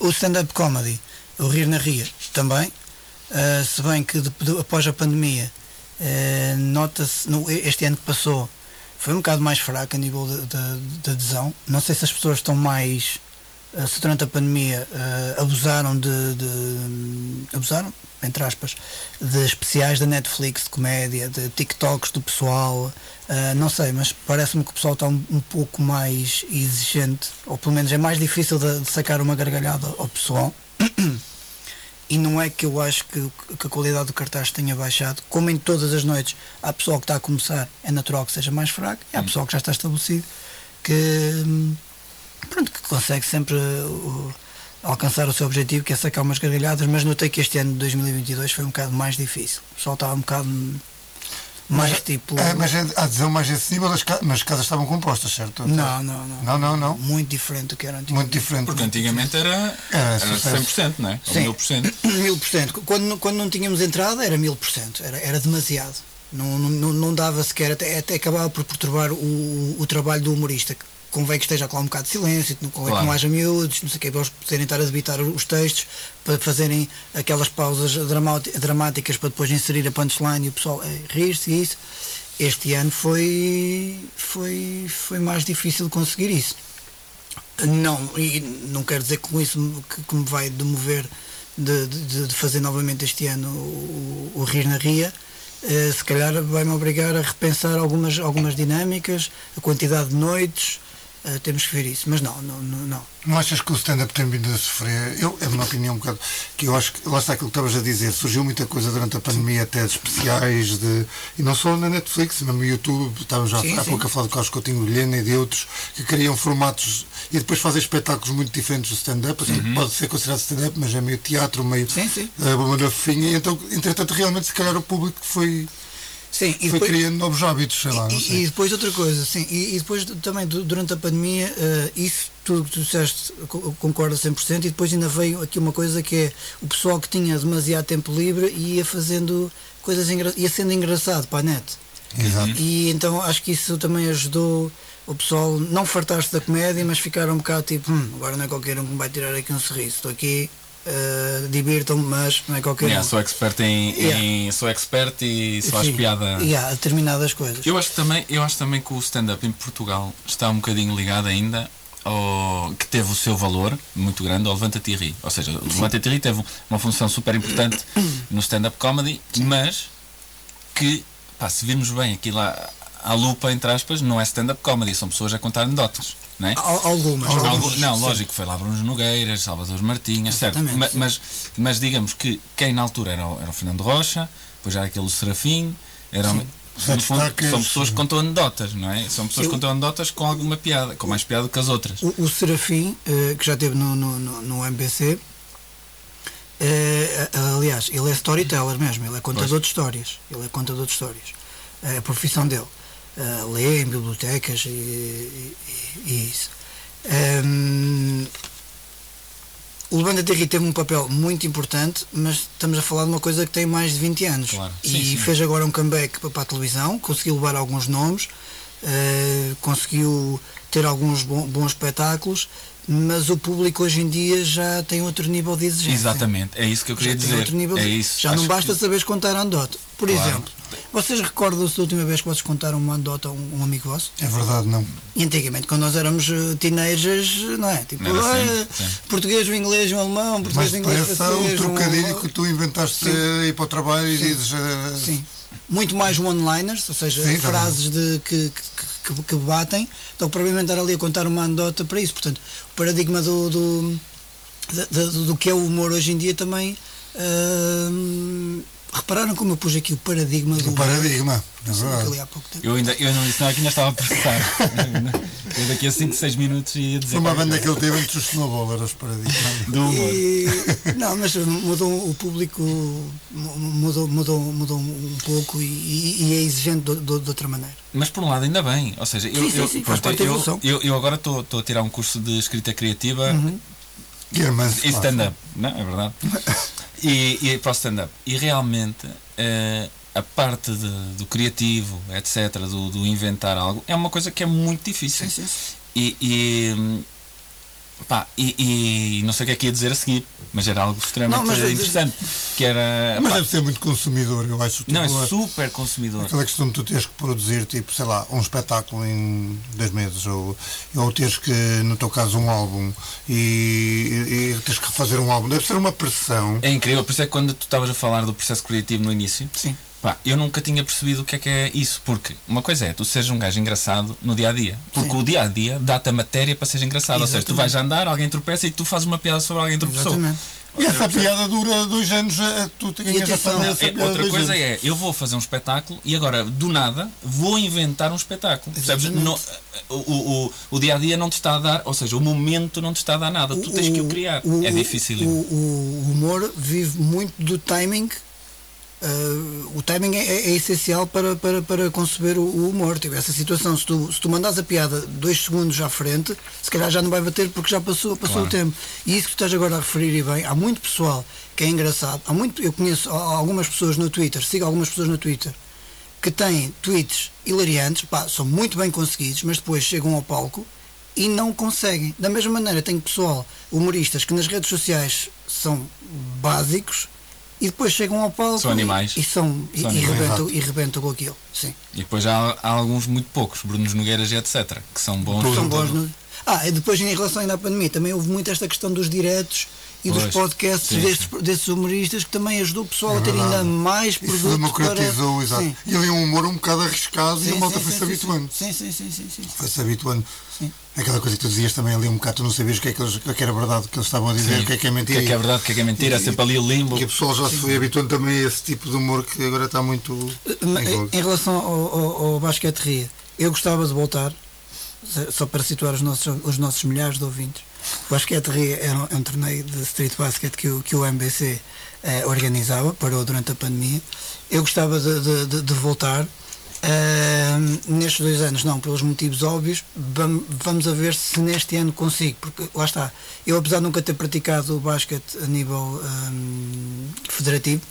S3: O stand-up comedy, o Rir na Ria, também. Ah, se bem que de- de- após a pandemia, eh, nota-se, no- este ano que passou, foi um bocado mais fraco a nível de adesão. Não sei se as pessoas estão mais. Eh, se durante a pandemia eh, abusaram de, de- abusaram, entre aspas, de especiais da Netflix de comédia, de TikToks do pessoal, eh, não sei, mas parece-me que o pessoal está um, um pouco mais exigente, ou pelo menos é mais difícil de, de sacar uma gargalhada ao pessoal. E não é que eu acho que, que a qualidade do cartaz tenha baixado, como em todas as noites há pessoal que está a começar, é natural que seja mais fraco, e há pessoal que já está estabelecido que, hum, pronto, que consegue sempre uh, alcançar o seu objetivo, que é sacar umas gargalhadas, mas notei que este ano de 2022 foi um bocado mais difícil. O pessoal estava um bocado mais tipo.
S2: É, mas é a adesão mais acessível, as mas as casas estavam compostas, certo?
S3: Não, não, não.
S2: Não, não, não.
S3: Muito diferente do que era
S2: Muito
S3: antigamente.
S2: diferente.
S4: Porque antigamente era,
S2: Era
S4: era
S2: sucesso.
S4: 100%, não é? Ou
S3: Sim.
S4: 1000%.
S3: Mil por cento. Quando, quando não tínhamos entrada era mil por cento. Era, era demasiado. Não, não, não- não dava sequer, até, até acabava por perturbar o, o trabalho do humorista. Que Convém que esteja lá um bocado de silêncio, que não, convém que
S4: Claro.
S3: não haja miúdos, não sei o quê, para eles poderem estar a debitar os textos, para fazerem aquelas pausas dramáticas para depois inserir a punchline e o pessoal eh, rir-se e isso. Este ano foi, foi, foi mais difícil conseguir isso. Não, e não quero dizer com isso que, que me vai demover de, de, de fazer novamente este ano o, o Rir na Ria, eh, se calhar vai-me obrigar a repensar algumas, algumas dinâmicas, a quantidade de noites, eh, temos que ver isso. Mas não, não, não. não.
S2: Não achas que o stand-up tem vindo a sofrer? Eu, é a minha opinião um bocado, que eu acho que, lá está aquilo que estavas a dizer, surgiu muita coisa durante a pandemia, até de especiais, de, e não só na Netflix, mesmo no YouTube, estávamos já
S3: Sim,
S2: há
S3: sim.
S2: pouco a falar do Carlos Coutinho Vilhena e de outros, que criam formatos e depois fazem espetáculos muito diferentes do stand-up, assim, pode ser considerado stand-up, mas é meio teatro, meio
S3: Sim, sim.
S2: eh, uma fofinha, e então, entretanto, realmente, se calhar o público foi,
S3: Sim, e
S2: foi
S3: depois,
S2: criando novos hábitos, sei lá,
S3: e, e depois outra coisa, sim, e, e depois também du- durante a pandemia, eh, isso tudo que tu disseste, co- concordo 100%, e depois ainda veio aqui uma coisa que é o pessoal que tinha demasiado tempo livre e ia fazendo coisas engra ia sendo engraçado para a net.
S2: Exato.
S3: E então acho que isso também ajudou o pessoal não fartar-se da comédia, mas ficar um bocado tipo, "Hum, agora não é qualquer um que me vai tirar aqui um sorriso, estou aqui, eh, divirtam-me, mas não é qualquer
S4: Yeah,
S3: um.
S4: sou expert em,
S3: Yeah.
S4: em- sou expert e só
S3: Sim.
S4: piada.
S3: E há determinadas coisas.
S4: Eu acho também, eu acho também que o stand-up em Portugal está um bocadinho ligado ainda ao que teve o seu valor muito grande ao Levanta-te e Ri. Ou seja, o Levanta-te e Ri teve uma função super importante no stand-up comedy, mas que, pá, se virmos bem aquilo à, à lupa, entre aspas, não é stand-up comedy, são pessoas a contar anedotas. Não é?
S3: Al- Algumas.
S2: Algumas.
S4: Não,
S3: sim.
S4: lógico, foi lá Bruno Nogueiras, Salvador Martinhas, certo.
S3: Exatamente,
S4: Ma-
S3: sim.
S4: Mas, mas, digamos que quem na altura era o, era o Fernando Rocha, depois já era aquele Serafim, eram, no
S2: Sete
S4: fundo, são pessoas que contam anedotas, não é? São pessoas que contam anedotas com alguma piada, com mais piada que as outras.
S3: O, o Serafim, eh, que já esteve no, no, no, no MBC, eh, a- aliás, ele é storyteller mesmo, ele é contador
S4: Pois.
S3: de histórias. Ele é contador de histórias. É a profissão dele. Eh, lê em bibliotecas e, e- e isso. Ehm, o Levanta Terri teve um papel muito importante, mas estamos a falar de uma coisa que tem mais de 20 anos.
S4: Claro.
S3: E
S4: Sim, sim.
S3: fez agora um comeback para a televisão, conseguiu levar alguns nomes, eh, conseguiu ter alguns bom- bons espetáculos, mas o público hoje em dia já tem outro nível de exigência.
S4: Exatamente, é isso que eu
S3: Já
S4: queria
S3: tem
S4: dizer.
S3: outro nível
S4: É
S3: de-
S4: isso.
S3: Já não
S4: Acho
S3: basta
S4: que-
S3: saberes contar anedota. Por
S4: Claro.
S3: exemplo, vocês recordam-se da última vez que vocês contaram uma anedota a um, um amigo vosso?
S2: É verdade, não.
S3: E antigamente, quando nós éramos eh, teenagers, não é? Tipo,
S4: Era
S3: "Ah,
S4: sempre, sempre.
S3: português, o inglês, o alemão,
S2: Mas
S3: português, o inglês,
S2: parece o
S3: francês,
S2: trocadilho
S3: o-
S2: que tu inventaste
S3: Sim.
S2: aí para o trabalho e dizes. eh,
S3: Sim. Muito mais one-liners, ou seja,
S2: Sim,
S3: frases de, que, que, que, que batem. Então, provavelmente estar ali a contar uma anedota para isso. Portanto, o paradigma do, do, da- do que é o humor hoje em dia também. hum, repararam como eu pus aqui o paradigma do
S2: O paradigma, é.
S4: Eu ainda eu não disse nada que ainda estava a pensar. eu daqui a 5, 6 minutos ia dizer.
S2: Foi uma banda que ele teve antes do Snowball, era os paradigmas.
S4: do humor.
S3: E, não, mas mudou o público, mu- mudou, mudou, mudou um pouco e, e- é exigente de, de- de outra maneira.
S4: Mas por um lado ainda bem, ou seja, eu,
S3: Sim, sim,
S4: eu,
S3: sim,
S4: pronto, eu, eu, eu agora estou a tirar um curso de escrita criativa
S2: E irmãs,
S4: e stand-up, não é verdade? E, e para o stand-up. E realmente eh, a parte de- do criativo, etc., do, do inventar algo, é uma coisa que é muito difícil.
S3: Sim, sim, sim.
S4: E, e, hum, pá, e, e não sei o que é que ia dizer a seguir, mas era algo extremamente
S3: Não, mas-
S4: interessante. Que era.
S2: Mas
S4: pá,
S2: deve ser muito consumidor, eu acho.
S4: não,
S2: tipo,
S4: é super consumidor.
S2: Aquela questão de tu teres que produzir, tipo, sei lá, um espetáculo em dois meses, ou, ou teres que, no teu caso, um álbum, e, e, e teres que refazer um álbum, deve ser uma pressão.
S4: É incrível, por isso é que quando tu estavas a falar do processo criativo no início,
S3: Sim.
S4: Pá, eu nunca tinha percebido o que é que é isso, porque uma coisa é tu seres um gajo engraçado no dia a dia, porque
S3: Sim.
S4: o dia a dia dá-te a matéria para seres engraçado, ou seja, tu
S3: Exatamente.
S4: vais andar, alguém tropeça e tu fazes uma piada sobre alguém que tropeçou.
S3: Exatamente.
S2: E essa piada dura dois anos, eh, tu a
S3: atenção,
S2: fazer
S4: é,
S2: piada
S4: outra coisa
S2: anos.
S4: é, eu vou fazer um espetáculo e agora, do nada, vou inventar um espetáculo. Percebes?
S3: Exatamente.
S4: Não- o, o, o dia a dia não te está a dar, ou seja, o momento não te está a dar nada, tu tens que o criar.
S3: o-
S4: é difícil.
S3: O, o- o humor vive muito do timing. Uh, o timing é, é- essencial para, para, para conceber o, o humor. Tipo, essa situação, se tu, se tu mandas a piada dois segundos à frente, se calhar já não vai bater porque já passou, passou
S4: Claro.
S3: o tempo. E isso que tu estás agora a referir e bem, há muito pessoal que é engraçado. Há muito, eu conheço algumas pessoas no Twitter, sigo algumas pessoas no Twitter que têm tweets hilariantes, pá, são muito bem conseguidos, mas depois chegam ao palco e não conseguem. Da mesma maneira, tenho pessoal, humoristas, que nas redes sociais são básicos e depois chegam ao palco
S4: São animais.
S3: e, e são, e,
S4: São
S3: e
S4: animais.
S3: rebentam, e rebentam com aquilo. Sim.
S4: E depois há, há alguns muito poucos, Brunos Nogueiras e etc., que são bons.
S3: São
S4: em
S3: bons no- Ah, e depois em relação ainda à pandemia, também houve muito esta questão dos diretos e dos
S4: Pois.
S3: podcasts
S4: Sim,
S3: destes, desses humoristas que também ajudou o pessoal a ter ainda mais
S2: Isso
S3: produto
S2: democratizou,
S3: para...
S2: exato.
S3: Sim.
S2: E ali um humor um bocado arriscado e
S3: Sim,
S2: a malta
S3: sim,
S2: foi-se
S3: sim,
S2: habituando.
S3: Sim, sim, sim, sim, sim.
S2: Foi-se habituando.
S3: Sim.
S2: Aquela coisa que tu dizias também ali um bocado, tu não sabias o que é que, eles, o que era verdade, o que eles estavam a dizer,
S4: Sim.
S2: o que é que é
S4: O
S2: mentira.
S4: que é que é verdade, o que é que é mentira, é sempre ali o limbo.
S2: E o pessoal já se foi habituando também a esse tipo de humor que agora está muito
S3: Ma-
S2: em
S3: Em,
S2: voga.
S3: em relação ao, ao, ao basquete ria, eu gostava de voltar, só para situar os nossos, os nossos milhares de ouvintes. O basquete ria é um, é um torneio de street basket que o, que o MBC eh, organizava, parou durante a pandemia. Eu gostava de, de- de- de voltar. Eh, nestes dois anos, não, pelos motivos óbvios. Vam- Vamos a ver se neste ano consigo, porque lá está. Eu, apesar de nunca ter praticado o basquete a nível hum, federativo,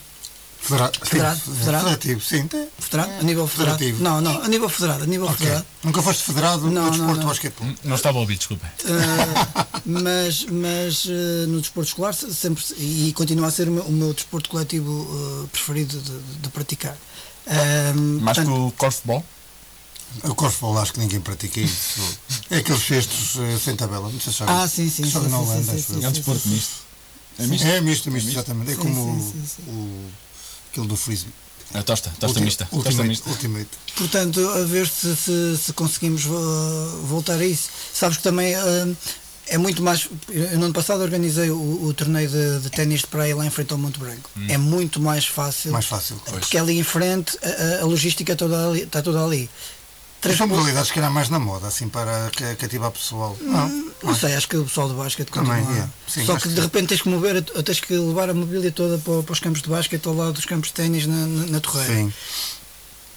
S2: Federa- sim,
S3: Federado, federado.
S2: Federativo, sim. tem-
S3: Federado?
S2: é,
S3: A nível federado?
S2: federativo.
S3: Não, não, a nível federado, a nível
S2: Ok.
S3: federado.
S2: Nunca foste federado
S3: Não,
S2: no desporto
S3: não.
S2: de basquetebol.
S6: Não estava a ouvir, desculpa.
S3: Ah, mas mas ah, no desporto escolar se- sempre se- e continua a ser o meu, o meu desporto coletivo ah, preferido de, de- de praticar.
S6: Mais que
S3: portanto,
S6: o corfball?
S2: O corfball acho que ninguém pratica isso. É aqueles cestos eh, sem tabela. Não sei se
S3: Ah, sim, sim, sim,
S2: na Holanda,
S3: sim, sim.
S6: É um desporto misto. É misto?
S2: É misto, é misto, exatamente. É como o, o- aquele do frisbee.
S6: É tosta, tosta mista. Tosta
S2: Ultimate,
S6: mista.
S2: ultimate.
S3: portanto, a ver se, se, se conseguimos ah, voltar a isso. Sabes que também ah, é muito mais. Eu no ano passado organizei o, o torneio de, de ténis de praia lá em frente ao Monte Branco. É muito mais fácil.
S2: Mais fácil.
S3: Porque ali em frente a, a- logística é toda ali, está toda ali.
S2: Mas são modalidades que era mais na moda, assim, para ca- cativar pessoal. Não.
S3: Não sei, acho que o pessoal do basquete
S2: Também,
S3: continua.
S2: é. Sim,
S3: Só que de repente tens que mover, tens que levar a mobília toda para, para os campos de basquete ao lado dos campos de ténis na, na, na torreira.
S2: Sim.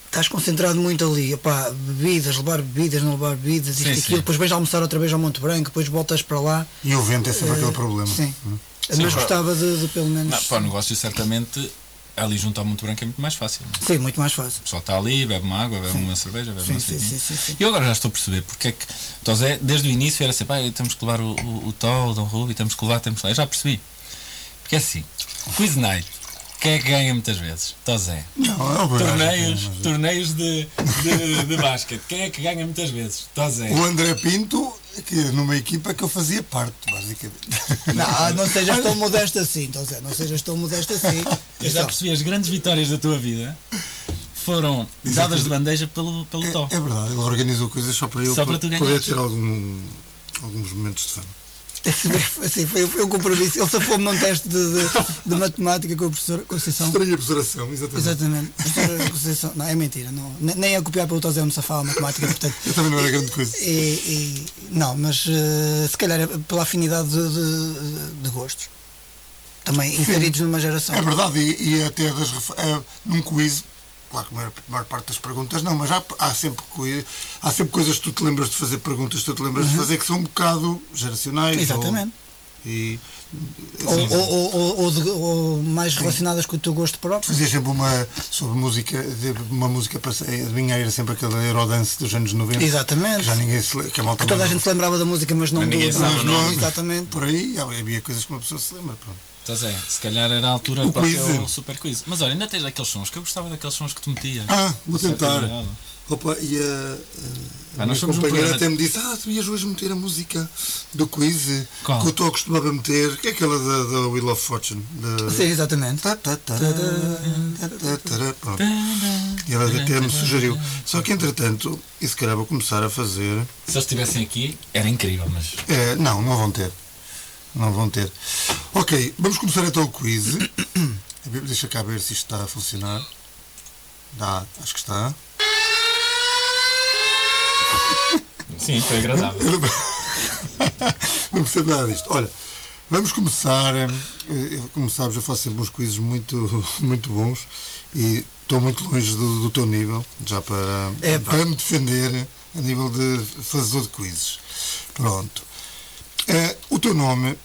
S3: Estás concentrado muito ali, Epá, bebidas, levar bebidas, não levar bebidas, isto
S6: Sim,
S3: e
S6: sim.
S3: aquilo, depois vais almoçar outra vez ao Monte Branco, depois voltas para lá.
S2: E o vento é sempre
S3: Eh,
S2: aquele problema.
S3: Sim.
S2: Hum.
S3: Mas
S6: Sim,
S3: gostava de, de pelo menos.
S6: Não, para o negócio, certamente, ali junto ao Monte Branco é muito mais fácil. não é?
S3: Sim, muito mais fácil.
S6: O pessoal está ali, bebe uma água, bebe uma cerveja, bebe
S3: Sim,
S6: uma
S3: sim,
S6: cerveja.
S3: sim, sim, sim.
S6: E eu agora já estou a perceber porque é que Tosé, desde o início era sempre, "Pai, temos que levar o, o, o Tó, o Dom Rubi, temos que levar, temos que levar. Eu já percebi. Porque é assim, Quiz Night, quem é que ganha muitas vezes? Tosé.
S2: Não, é o
S6: Torneios,
S2: mas-
S6: torneios de, de, de basquete, quem é que ganha muitas vezes? Tosé.
S2: O André Pinto, que numa equipa que eu fazia parte, basicamente.
S3: Não, não sejas tão modesto assim, então, Zé, não sejas tão modesto assim.
S6: Eu já percebi, as grandes vitórias da tua vida foram dadas de bandeja pelo, pelo Tó.
S2: É, é verdade, ele organizou coisas só para eu
S6: Só para
S2: poder ter algum, alguns momentos de fama.
S3: Assim, foi, foi um compromisso. Ele safou-me num teste de, de, de matemática com a professora Conceição.
S2: Estranha observação, exatamente.
S3: Exatamente. A professora Conceição. Não, é mentira. Não, ne- nem é copiar pelo Tosé me safava a matemática, portanto.
S2: Eu também não era grande coisa.
S3: E, e- não, mas eh, se calhar é pela afinidade de, de- de gostos. Também inseridos numa geração.
S2: É verdade, e, e até das, eh, num quiz, claro que a maior, a maior parte das perguntas não, mas há, há, sempre, há sempre coisas que tu te lembras de fazer, perguntas que tu te lembras de fazer que são um bocado geracionais.
S3: Uhum. Exatamente.
S2: Ou, e
S3: Ou, ou, ou, ou- ou de- ou mais relacionadas com o teu gosto próprio.
S2: fazia sempre uma sobre música, de- uma música para adivinhar, era sempre aquele Eurodance dos anos 90.
S3: Exatamente.
S2: Que já ninguém se que a malta
S3: Que toda a
S2: não-
S3: gente se lembrava da música, mas não
S4: Mas
S3: do.
S4: ninguém
S3: do-
S4: sabe o nome.
S3: Exatamente.
S2: Por aí havia coisas que uma pessoa se lembra. Pronto.
S6: Estás ver? Se calhar era a altura
S2: O
S6: para
S2: quiz.
S6: o super quiz. Mas olha, ainda tens aqueles sons que eu gostava daqueles sons que tu metias.
S2: Ah, vou tentar.
S6: obrigado.
S2: Opa, e a, a,
S6: Ah,
S2: minha
S6: um
S2: companheira
S6: programa-
S2: até me disse: Ah, tu ias hoje meter a música do quiz
S6: Qual?
S2: que eu estou acostumado a meter, que é aquela da, da Wheel of Fortune. Da...
S3: Sim, exatamente.
S2: Tá, tá, tá, tá. E ela até me sugeriu. Só que entretanto, e se calhar vou começar a fazer.
S6: Se eles estivessem aqui, era incrível, mas.
S2: É, não, não vão ter. Não vão ter. Ok, vamos começar então o quiz. Deixa cá ver se isto está a funcionar. Dá, acho que está.
S6: Sim, foi agradável.
S2: Não- percebo nada disto. Olha, vamos começar. eh, Como sabes, eu faço sempre uns quizzes muito, muito bons e estou muito longe do, do teu nível, já para,
S3: É,
S2: para me defender a nível de fazedor de quizzes. Pronto. Eh, o teu nome,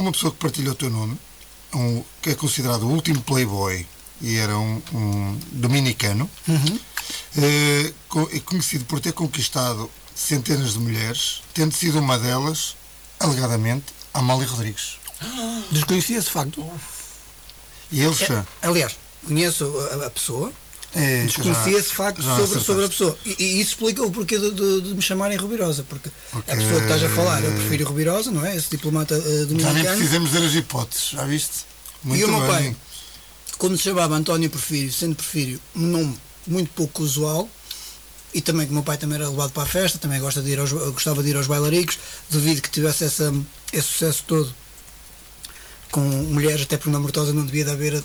S2: há uma pessoa que partilha o teu nome, um, que é considerado o último playboy e era um, um dominicano, eh, co- é conhecido por ter conquistado centenas de mulheres, tendo sido uma delas, alegadamente, Amália Rodrigues.
S3: Desconhecia esse facto.
S2: E ele está.
S3: Aliás, conheço a, a pessoa,
S2: É,
S3: Desconhecia esse facto sobre, sobre a pessoa. E, e isso explica o porquê de, de- de me chamarem Rubirosa, porque
S2: Porque-
S3: a pessoa que estás a falar, eu prefiro Rubirosa, não é? Esse diplomata eh,
S2: Já nem
S3: dominicano.
S2: precisamos ver as hipóteses, já viste? Muito
S3: e o meu
S2: bem.
S3: pai, como se chamava António Porfírio, sendo Porfírio um nome muito pouco usual, e também que o meu pai também era levado para a festa, também gosta de ir aos, gostava de ir aos bailaricos, duvido que tivesse essa, esse sucesso todo com mulheres, até porque na Mortosa não devia de haver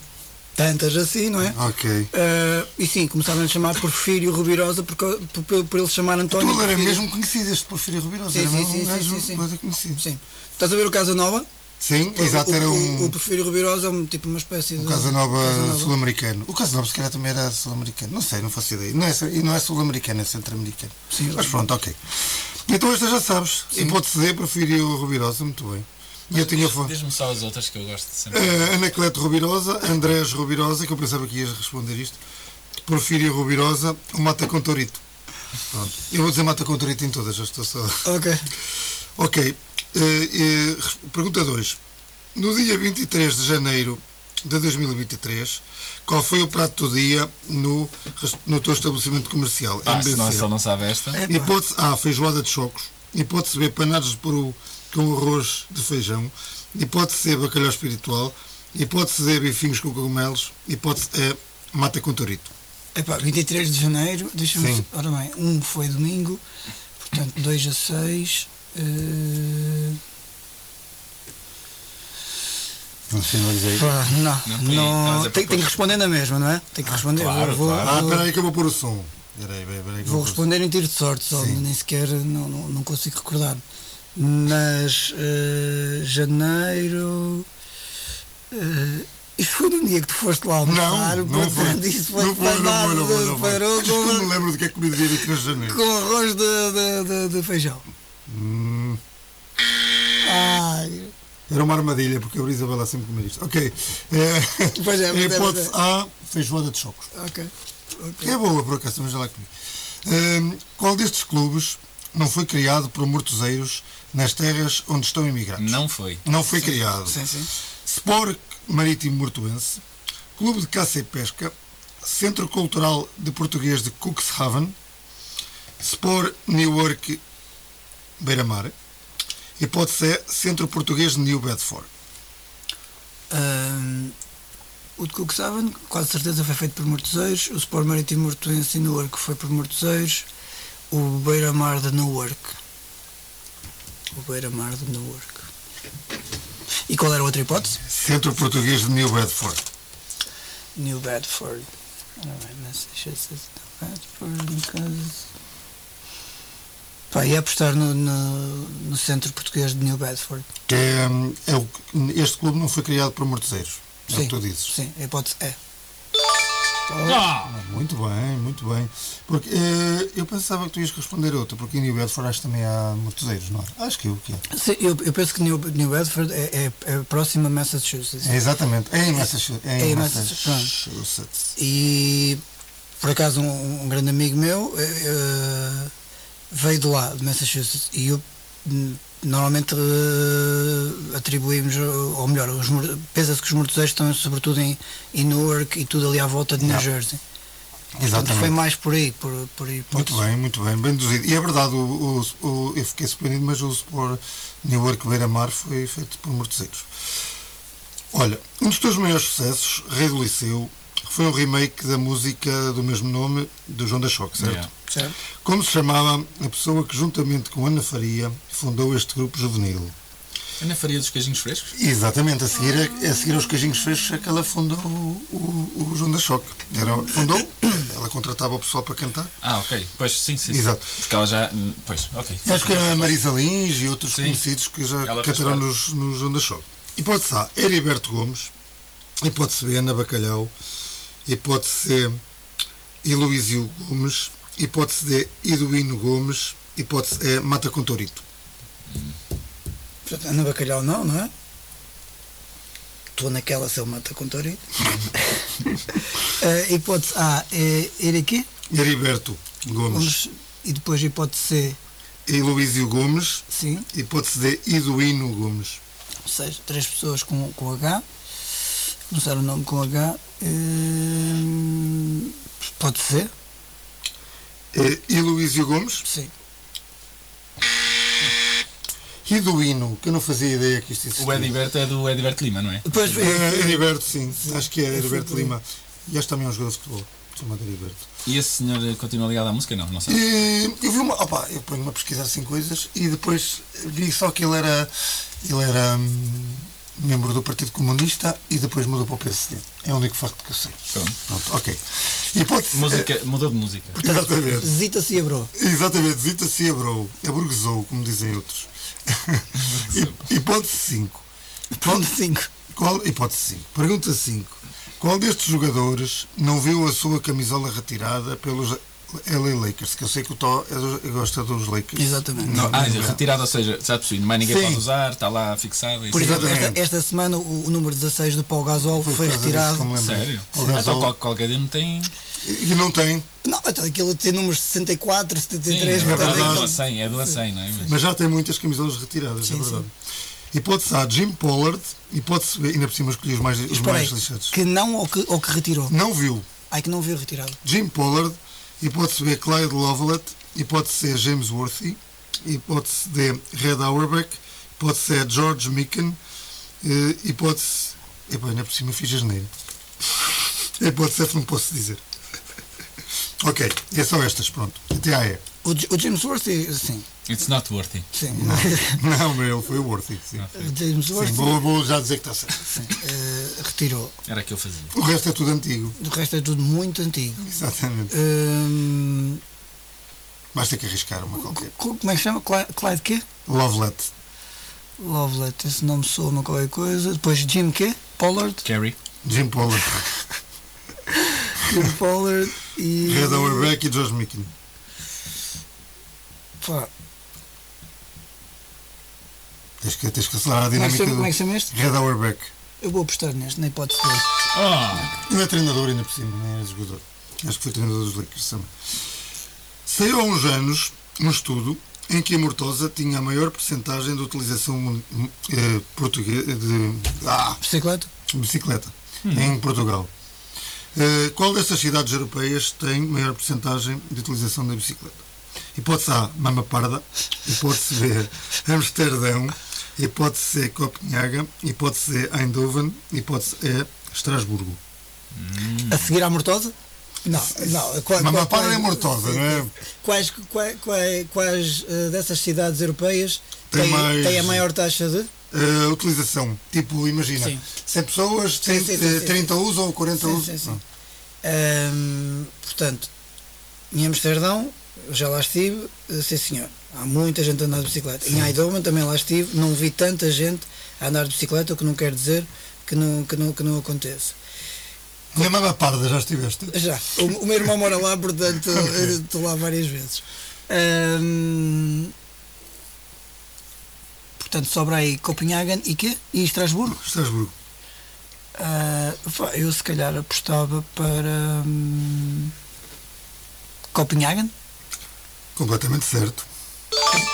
S3: tantas assim, não é?
S2: Ok.
S3: Eh, e sim, começaram a chamar Porfírio Rubirosa por, cau- por, por, por ele chamar António
S2: Tu era mesmo conhecido este Porfírio Ribeiro,
S3: Sim,
S2: era
S3: sim, sim,
S2: um
S3: sim,
S2: gajo
S3: sim, sim.
S2: conhecido.
S3: Sim. Estás a ver o Casa Nova?
S2: Sim, exato,
S3: o,
S2: era
S3: o,
S2: um,
S3: o Porfírio Rubirosa é um, tipo uma espécie de.
S2: Casanova
S3: Casanova.
S2: sul-americano. O Casanova se calhar também era sul-americano. Não sei, não faço ideia. Não é, e não é sul-americano, é centro-americano.
S3: Sim,
S2: Mas pronto, ok. Então esta já sabes. Hipótese D, Porfírio Rubirosa, muito bem. E eu tinha fã.
S6: Diz-me só as outras que eu gosto de sempre.
S2: Uh, Anacleto Rubirosa, Andrés Rubirosa, que eu pensava que ias responder isto, Porfírio Rubirosa, o Mata Contorito. Pronto. Eu vou dizer Mata Contorito em todas, já estou só.
S3: Ok.
S2: Ok. Uh, uh, pergunta 2. No dia 23 de janeiro de 2023, qual foi o prato do dia no, no teu estabelecimento comercial?
S6: Ah,
S2: MBC?
S6: senão se ele não sabe esta.
S2: Hipótese A, feijoada de chocos. Hipótese B, panados de peru com arroz de feijão. Hipótese C, bacalhau espiritual. Hipótese D, bifinhos com cogumelos. Hipótese E, mata com torito.
S3: Epá, 23 de janeiro, deixa-me.
S2: Sim.
S3: Ora bem, um foi domingo, portanto 2 a 6. eh,
S2: Não finalizei.
S3: pá, não,
S6: Não,
S3: não, tem, tem que responder na mesma, não é? Tem que responder.
S6: claro,
S3: vou, vou,
S6: claro.
S2: Ah,
S3: vou-
S2: espera aí que eu vou pôr o som. Espera aí, espera aí que eu
S3: vou
S2: vou pôr o som.
S3: responder em tiro de sorte, só nem sequer não, não, não consigo recordar. Mas eh, janeiro. eh, isto foi no dia que tu foste lá almoçar,
S2: Não, não foi.
S3: portanto, isso foi
S2: Não foi, não foi, não foi. Não foi.
S3: parou
S2: não me lembro do que é que comi dia 23 de janeiro.
S3: com arroz de, de, de, de feijão.
S2: Hum,
S3: Ai,
S2: era uma armadilha, porque eu e a Isabela sempre comer isto. Ok. É,
S3: Pois é, é,
S2: hipótese A, feijoada de chocos.
S3: ok.
S2: é boa, por acaso, mas já lá comi. Hum, qual destes clubes não foi criado por mortoseiros nas terras onde estão imigrados?
S6: Não foi.
S2: Não foi criado.
S3: Sim, sim.
S2: Sport Marítimo Mortuense, Clube de Caça e Pesca, Centro Cultural de Português de Cuxhaven, Sport Newark Beira-Mar, e pode ser Centro Português de New Bedford.
S3: Ahm, o de Cuxhaven, quase certeza, foi feito por mortoseiros. O Sport Marítimo Mortuense em Newark foi por mortoseiros. O Beira-Mar de Newark. O Beira-Mar de Newark. E qual era a outra hipótese?
S2: Centro Português de New Bedford.
S3: New Bedford. Massachusetts, New Bedford, no caso. Pá, ia apostar no, no, no Centro Português de New Bedford.
S2: Que é, hum, é o- este clube não foi criado por mortoseiros. É o
S3: Sim,
S2: que tu dizes.
S3: sim, a hipótese é.
S6: Ah!
S2: Muito bem, muito bem. Porque eh, eu pensava que tu ias responder outra, porque em New Bedford acho que também há mortoseiros, não é? Acho que eu que é.
S3: Sim, eu, eu penso que New, New Bedford é, é, é próximo a Massachusetts.
S2: É exatamente. É em Massachusetts. É
S3: É
S2: em
S3: Massachusetts,
S2: Massachusetts.
S3: E por acaso um, um grande amigo meu eh, veio de lá, de Massachusetts, e eu hum, normalmente eh, atribuímos, eh, ou melhor, pensa-se que os mortoseiros estão sobretudo em, em Newark e tudo ali à volta de New. Jersey. Portanto,
S2: Exatamente.
S3: foi mais por aí, por, por aí.
S2: Muito bem, muito bem, bem deduzido. E é verdade, o, o, o- eu fiquei surpreendido, mas o Sport Newark Beira-Mar foi feito por mortoseiros. Olha, um dos teus maiores sucessos, Rei do Liceu, foi um remake da música do mesmo nome do João da Choque, certo?
S6: Yeah.
S3: Certo?
S2: Como se chamava a pessoa que, juntamente com Ana Faria, fundou este grupo juvenil?
S6: Ana Faria dos Queijinhos Frescos?
S2: Exatamente, a seguir, a, a seguir aos Cajinhos Frescos é que ela fundou o, o, o João da Choque. Era, fundou, ela contratava o pessoal para cantar.
S6: Ah, ok. Pois sim, sim. sim.
S2: Exato.
S6: Porque ela já. hum, Pois, ok.
S2: Acho que era a Marisa Lins e outros
S6: Sim.
S2: conhecidos que já
S6: Ela
S2: cantaram nos, nos Onda Show. Hipótese A, Heriberto Gomes. Hipótese B, Ana Bacalhau. Hipótese C, Heloísio Gomes. Hipótese D, Iduíno Gomes. Hipótese E, Mata Contorito.
S3: Portanto, Ana Bacalhau não, não é? Estou naquela se ele mata com Torino. uh, hipótese A é ir aqui.
S2: Heriberto Gomes.
S3: Vamos, e depois hipótese C,
S2: Heloísio Gomes.
S3: sim.
S2: Hipótese D, Iduíno Gomes.
S3: Ou seja, três pessoas com, com H. Começar o nome com H. Hum, pá, Pode ser?
S2: Eh, E Luísio Gomes.
S3: Sim.
S2: E do hino, que eu não fazia ideia que isto existia.
S6: O Ediberto é do Ediberto Lima, não é?
S3: Depois,
S2: É, Heriberto, sim. Acho que é Heriberto Lima. E acho também é um jogador de futebol. Chamado Heriberto.
S6: E esse senhor eh, continua ligado à música? Não, não sei.
S2: E eu vi uma. Opa, eu ponho-me a pesquisar assim coisas e depois vi só que ele era. Ele era hum, membro do Partido Comunista e depois mudou para o PSD. É o único facto que eu sei.
S6: Pronto.
S2: Pronto, ok. E pode.
S6: Música, mudou de música.
S2: Exatamente.
S3: Zita se abrou.
S2: Exatamente, Zita se abrou, aburguesou, como dizem outros. e, hipótese 5.
S3: Ponto 5.
S2: Qual, hipótese 5. Pergunta 5. Qual destes jogadores não viu a sua camisola retirada pelos LA Lakers? Que eu sei que o Tó é gosta dos Lakers.
S3: Exatamente.
S6: Não, ah,
S2: não.
S6: retirado, ou seja, já percebi, mais ninguém
S2: Sim.
S6: pode usar, está lá fixado. e
S3: Por
S6: isso.
S3: exemplo, esta, esta semana o, o número 16 do Paul Gasol foi,
S2: disso
S3: retirado.
S6: Sério?
S2: O
S6: Então
S2: Gasol-
S6: qual- qualquer dia não tem.
S2: E não tem,
S3: Não, então aquilo tem números 64,
S6: Sim,
S3: 73,
S6: é
S3: portanto,
S6: verdade, é do
S3: aquilo-
S6: a 100, é do a 100, não é? Mas-
S2: mas já tem muitas camisolas retiradas, é
S3: Sim,
S2: verdade. Hipótese A, Jim Pollard. Hipótese B, ainda por cima escolhi os mais, os mais lixados.
S3: que não ou que, ou que retirou?
S2: Não viu.
S3: Ai, que não viu retirado.
S2: Jim Pollard, hipótese B, Clyde Lovelet, hipótese C, James Worthy, hipótese D, Red Auerbach, hipótese C, George Micken, eh, hipótese. Epá, ainda por cima fiz a geneira. Hipótese F não posso dizer. ok, é só estas, pronto. Até a E.
S3: O, o James Worthy, sim.
S6: It's not worthy.
S3: sim.
S2: Não, mas ele foi Worthy. Sim,
S3: O James
S2: sim
S3: Worthy
S2: vou, vou já dizer que está certo.
S3: sim, eh, retirou.
S6: Era aquilo que eu fazia.
S2: O resto é tudo antigo.
S3: O resto é tudo muito antigo.
S2: Exatamente.
S3: Hum,
S2: Basta que arriscar uma qualquer.
S3: co- como é que chama? Clyde, Clyde quê?
S2: Lovelet.
S3: Lovelet, esse nome soa-me a qualquer coisa. Depois Jim quê? Pollard.
S6: Carrie.
S2: Jim Pollard.
S3: Jim Pollard e.
S2: Red Auerbach e George Micken. Tens que, tens que acelerar a
S3: como, é que
S2: dinâmica
S3: chama,
S2: do...
S3: como é que chama este?
S2: Red Auerbach.
S3: Eu vou apostar neste, na hipótese dele.
S6: Oh!
S2: Não é treinador ainda por cima, nem é jogador. Acho que foi treinador dos Lakers também. Saiu há uns anos um estudo em que a Mortosa tinha a maior percentagem de utilização eh, portuguesa de ah,
S3: Bicicleta?
S2: bicicleta em Portugal. Eh, qual destas cidades europeias tem maior percentagem de utilização da bicicleta? Hipótese A, Mama Parda. Hipótese B, Amsterdão. Hipótese C, Copenhaga. Hipótese C, Eindhoven. Hipótese E, Estrasburgo.
S3: A seguir à Mortosa? Não, não. Qual,
S2: Mama Parda é Mortosa, não é?
S3: Quais, quais, quais, quais eh, dessas cidades europeias
S2: Tem
S3: têm,
S2: mais-
S3: têm a maior taxa de?
S2: Eh, utilização. Tipo, imagina,
S3: Sim.
S2: 100 pessoas,
S3: Sim,
S2: 30,
S3: sim, sim, sim.
S2: 30 usam ou 40
S3: Sim,
S2: usam.
S3: sim, sim. Ahm, portanto, em Amsterdão, eu já lá estive, eh, sim senhor. Há muita gente a andar de bicicleta. Em Eindhoven também lá estive, não vi tanta gente a andar de bicicleta, o que não quer dizer que não, que não, que não aconteça.
S2: Na Mama Parda já estiveste?
S3: Já. O, o meu irmão mora lá, portanto, estou lá várias vezes. Ahm, portanto, sobra aí Copenhagen e quê? E Estrasburgo?
S2: Estrasburgo.
S3: Pá, eu se calhar apostava para hum, Copenhagen.
S2: Completamente certo.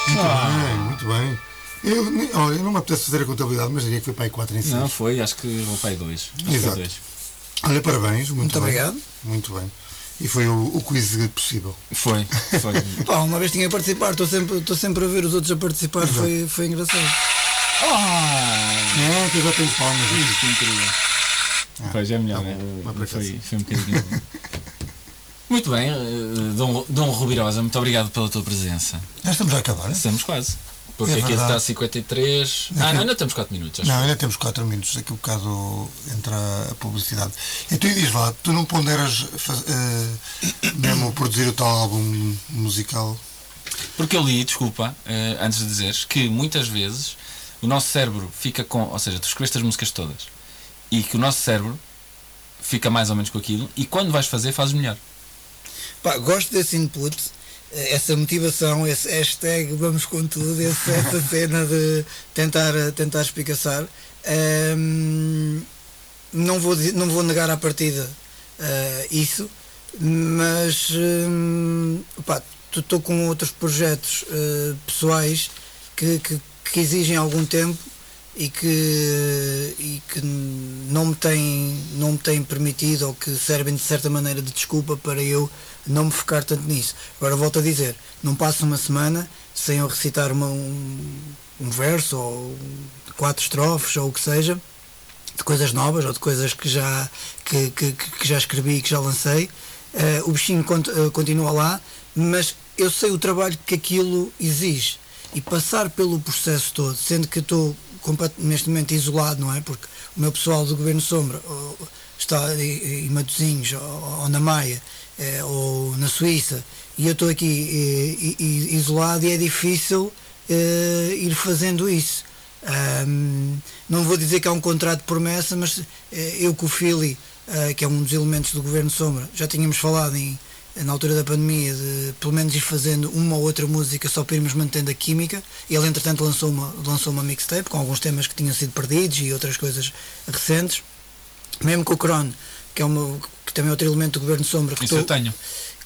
S2: Muito bem, muito bem. Eu, olha, eu não me apetece fazer a contabilidade, mas diria que foi para aí 4 em 6.
S6: Não, foi, acho que vou para aí dois. Acho que foi
S2: Exato.
S6: dois.
S2: Olha, parabéns, muito,
S3: Muito
S2: bem.
S3: obrigado.
S2: Muito bem. E foi o, o quiz possível.
S6: Foi, foi.
S3: Pá, uma vez tinha a participar, estou sempre, estou sempre a ver os outros a participar, foi, foi engraçado.
S6: Ah!
S2: Não, que eu já tenho palmas.
S6: Isso, que incrível. Pois é melhor,
S2: tá bom,
S6: né? foi, foi um bocadinho. Muito bem, eh, Dom, Dom Rubirosa, muito obrigado pela tua presença.
S2: Já estamos a acabar.
S6: Estamos quase. Porque
S2: É
S6: aqui está a 53. Ah, não, ainda temos 4 minutos.
S2: Não, ainda temos 4 minutos, daqui a bocado entra a publicidade. Então e diz lá, tu não ponderas faz- eh, mesmo produzir o tal álbum musical?
S6: Porque eu li, desculpa, eh, antes de dizeres, que muitas vezes o nosso cérebro fica com. Ou seja, tu escreveste as músicas todas e que o nosso cérebro fica mais ou menos com aquilo e quando vais fazer, fazes melhor.
S3: Pá, gosto desse input, eh, essa motivação, esse hashtag vamos com tudo, esse- essa cena de tentar, eh, tentar espicaçar. Ahm, não, vou, não vou negar à partida eh, isso, mas estou com outros projetos eh, pessoais que, que, que exigem algum tempo e que, e que não, me têm, não me têm permitido ou que servem de certa maneira de desculpa para eu não me focar tanto nisso. Agora volto a dizer, não passo uma semana sem eu recitar uma, um, um verso ou quatro estrofes ou o que seja, de coisas novas ou de coisas que já, que, que, que já escrevi e que já lancei. Uh, o bichinho cont, uh, continua lá, mas eu sei o trabalho que aquilo exige e passar pelo processo todo, sendo que estou neste momento isolado, não é? Porque o meu pessoal do Governo Sombra ou, está em Matosinhos ou, ou, na Maia eh, ou na Suíça e eu estou aqui eh, isolado e é difícil eh, ir fazendo isso. Um, não vou dizer que há um contrato de promessa, mas eh, eu com o Fili, eh, que é um dos elementos do Governo Sombra, já tínhamos falado em na altura da pandemia, de pelo menos ir fazendo uma ou outra música só para irmos mantendo a química. Ele, entretanto, lançou uma, lançou uma mixtape com alguns temas que tinham sido perdidos e outras coisas recentes. Mesmo com o Cron, que, é uma, que também é outro elemento do Governo Sombra. Que
S6: Isso
S3: estou,
S6: eu tenho.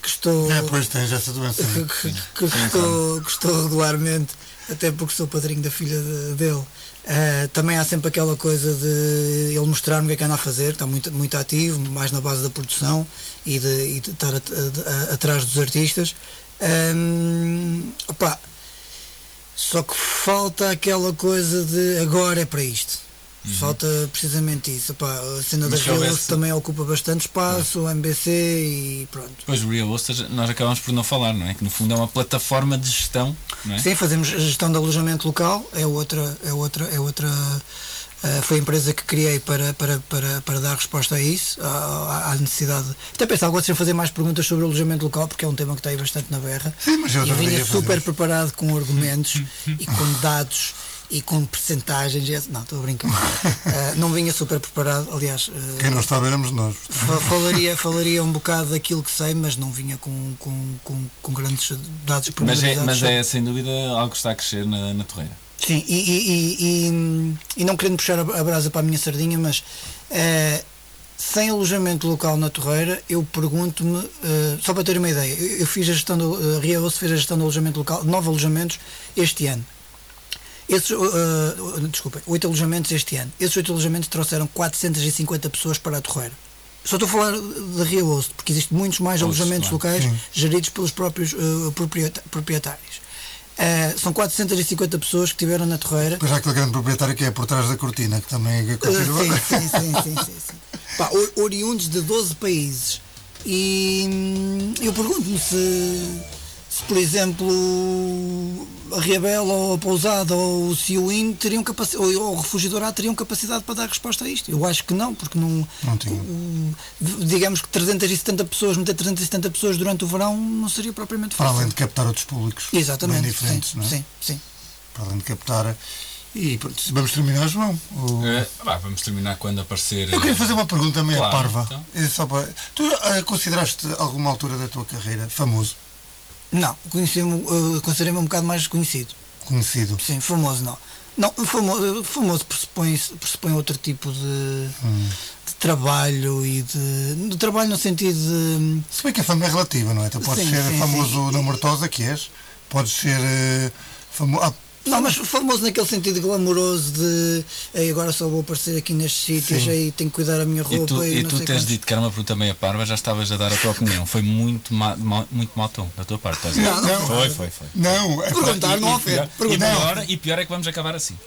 S3: Que estou,
S2: é, pois tens essa doença.
S3: Que, que, que, estou, que estou regularmente, até porque sou padrinho da filha de, dele. Uh, também há sempre aquela coisa de ele mostrar-me o que é que anda a fazer, está muito, muito ativo, mais na base da produção e de, e de estar a, a, a, atrás dos artistas. Um, opa, só que falta aquela coisa de agora é para isto. Falta precisamente isso. Epá, a cena da Real houvesse... também ocupa bastante espaço, o MBC e pronto.
S6: Pois o Real Host nós acabamos por não falar, não é? Que no fundo é uma plataforma de gestão, não é?
S3: Sim, fazemos gestão de alojamento local, é outra, é outra, é outra. Uh, foi a empresa que criei para, para, para, para dar resposta a isso, à, à necessidade. Até pensava, gosto de fazer mais perguntas sobre o alojamento local, porque é um tema que está aí bastante na berra.
S2: Sim, mas eu
S3: e vinha super preparado com argumentos e com dados e com percentagens. Não, estou a brincar. uh, não vinha super preparado, aliás. Uh,
S2: Quem não está a ver éramos nós.
S3: Falaria, falaria um bocado daquilo que sei, mas não vinha com, com, com, com grandes dados
S6: Mas é, mas é sem dúvida algo que está a crescer na, na torreira.
S3: Sim, e, e, e, e, não querendo puxar a brasa para a minha sardinha, mas uh, sem alojamento local na Torreira, eu pergunto-me, uh, só para ter uma ideia, eu, eu fiz a gestão do, uh, Ria fez a gestão do alojamento local, nove alojamentos este ano. Esses, uh, uh, desculpa, oito alojamentos este ano. Esses oito alojamentos trouxeram 450 pessoas para a Torreira. Só estou a falar da Rio Osto, porque existem muitos mais alojamentos locais sim. geridos pelos próprios uh, proprietários. Uh, são 450 pessoas que estiveram na Torreira.
S2: Pois há aquele grande proprietário que é por trás da cortina, que também é
S3: continua. Uh, sim, sim, sim, sim, sim, sim. Pá, oriundos de 12 países. E hum, eu pergunto-me se se, por exemplo, a Riabela ou a Pousada ou o Ciuim teriam capacidade, ou, o Refugiador teriam capacidade para dar resposta a isto. Eu acho que não, porque não.
S2: não tinha.
S3: digamos que 370 pessoas, meter 370 pessoas durante o verão não seria propriamente
S2: fácil. Para além de captar outros públicos.
S3: Exatamente.
S2: Bem diferentes,
S3: sim,
S2: não é?
S3: Sim, sim.
S2: Para além de captar. E pronto, vamos terminar, João?
S6: Ou... É, vamos terminar quando aparecer.
S2: Eu queria fazer uma pergunta meio
S6: claro,
S2: parva.
S6: Então.
S2: É só para... Tu uh, consideraste alguma altura da tua carreira famoso?
S3: Não, conheci-me, uh, considerei-me um bocado mais conhecido.
S2: Conhecido?
S3: Sim, famoso não. Não, famoso, famoso pressupõe, pressupõe outro tipo de, hum. de trabalho e de, de. trabalho no sentido de.
S2: Se bem que a fama é relativa, não é? Tu podes sim, ser sim, famoso sim. na Mortosa, que és, podes ser uh, famoso.
S3: Não, mas famoso naquele sentido glamouroso de Ei, agora só vou aparecer aqui nestes sítios, aí tenho que cuidar a minha roupa.
S6: E tu,
S3: e,
S6: e tu tens dito que era uma pergunta meia parva, já estavas a dar a tua opinião. Foi muito, ma, ma, muito mau tom da tua parte.
S3: Não, não,
S6: foi, foi, foi.
S2: Não,
S3: é perguntar não ofende.
S6: E, pior, e pior é que vamos acabar assim.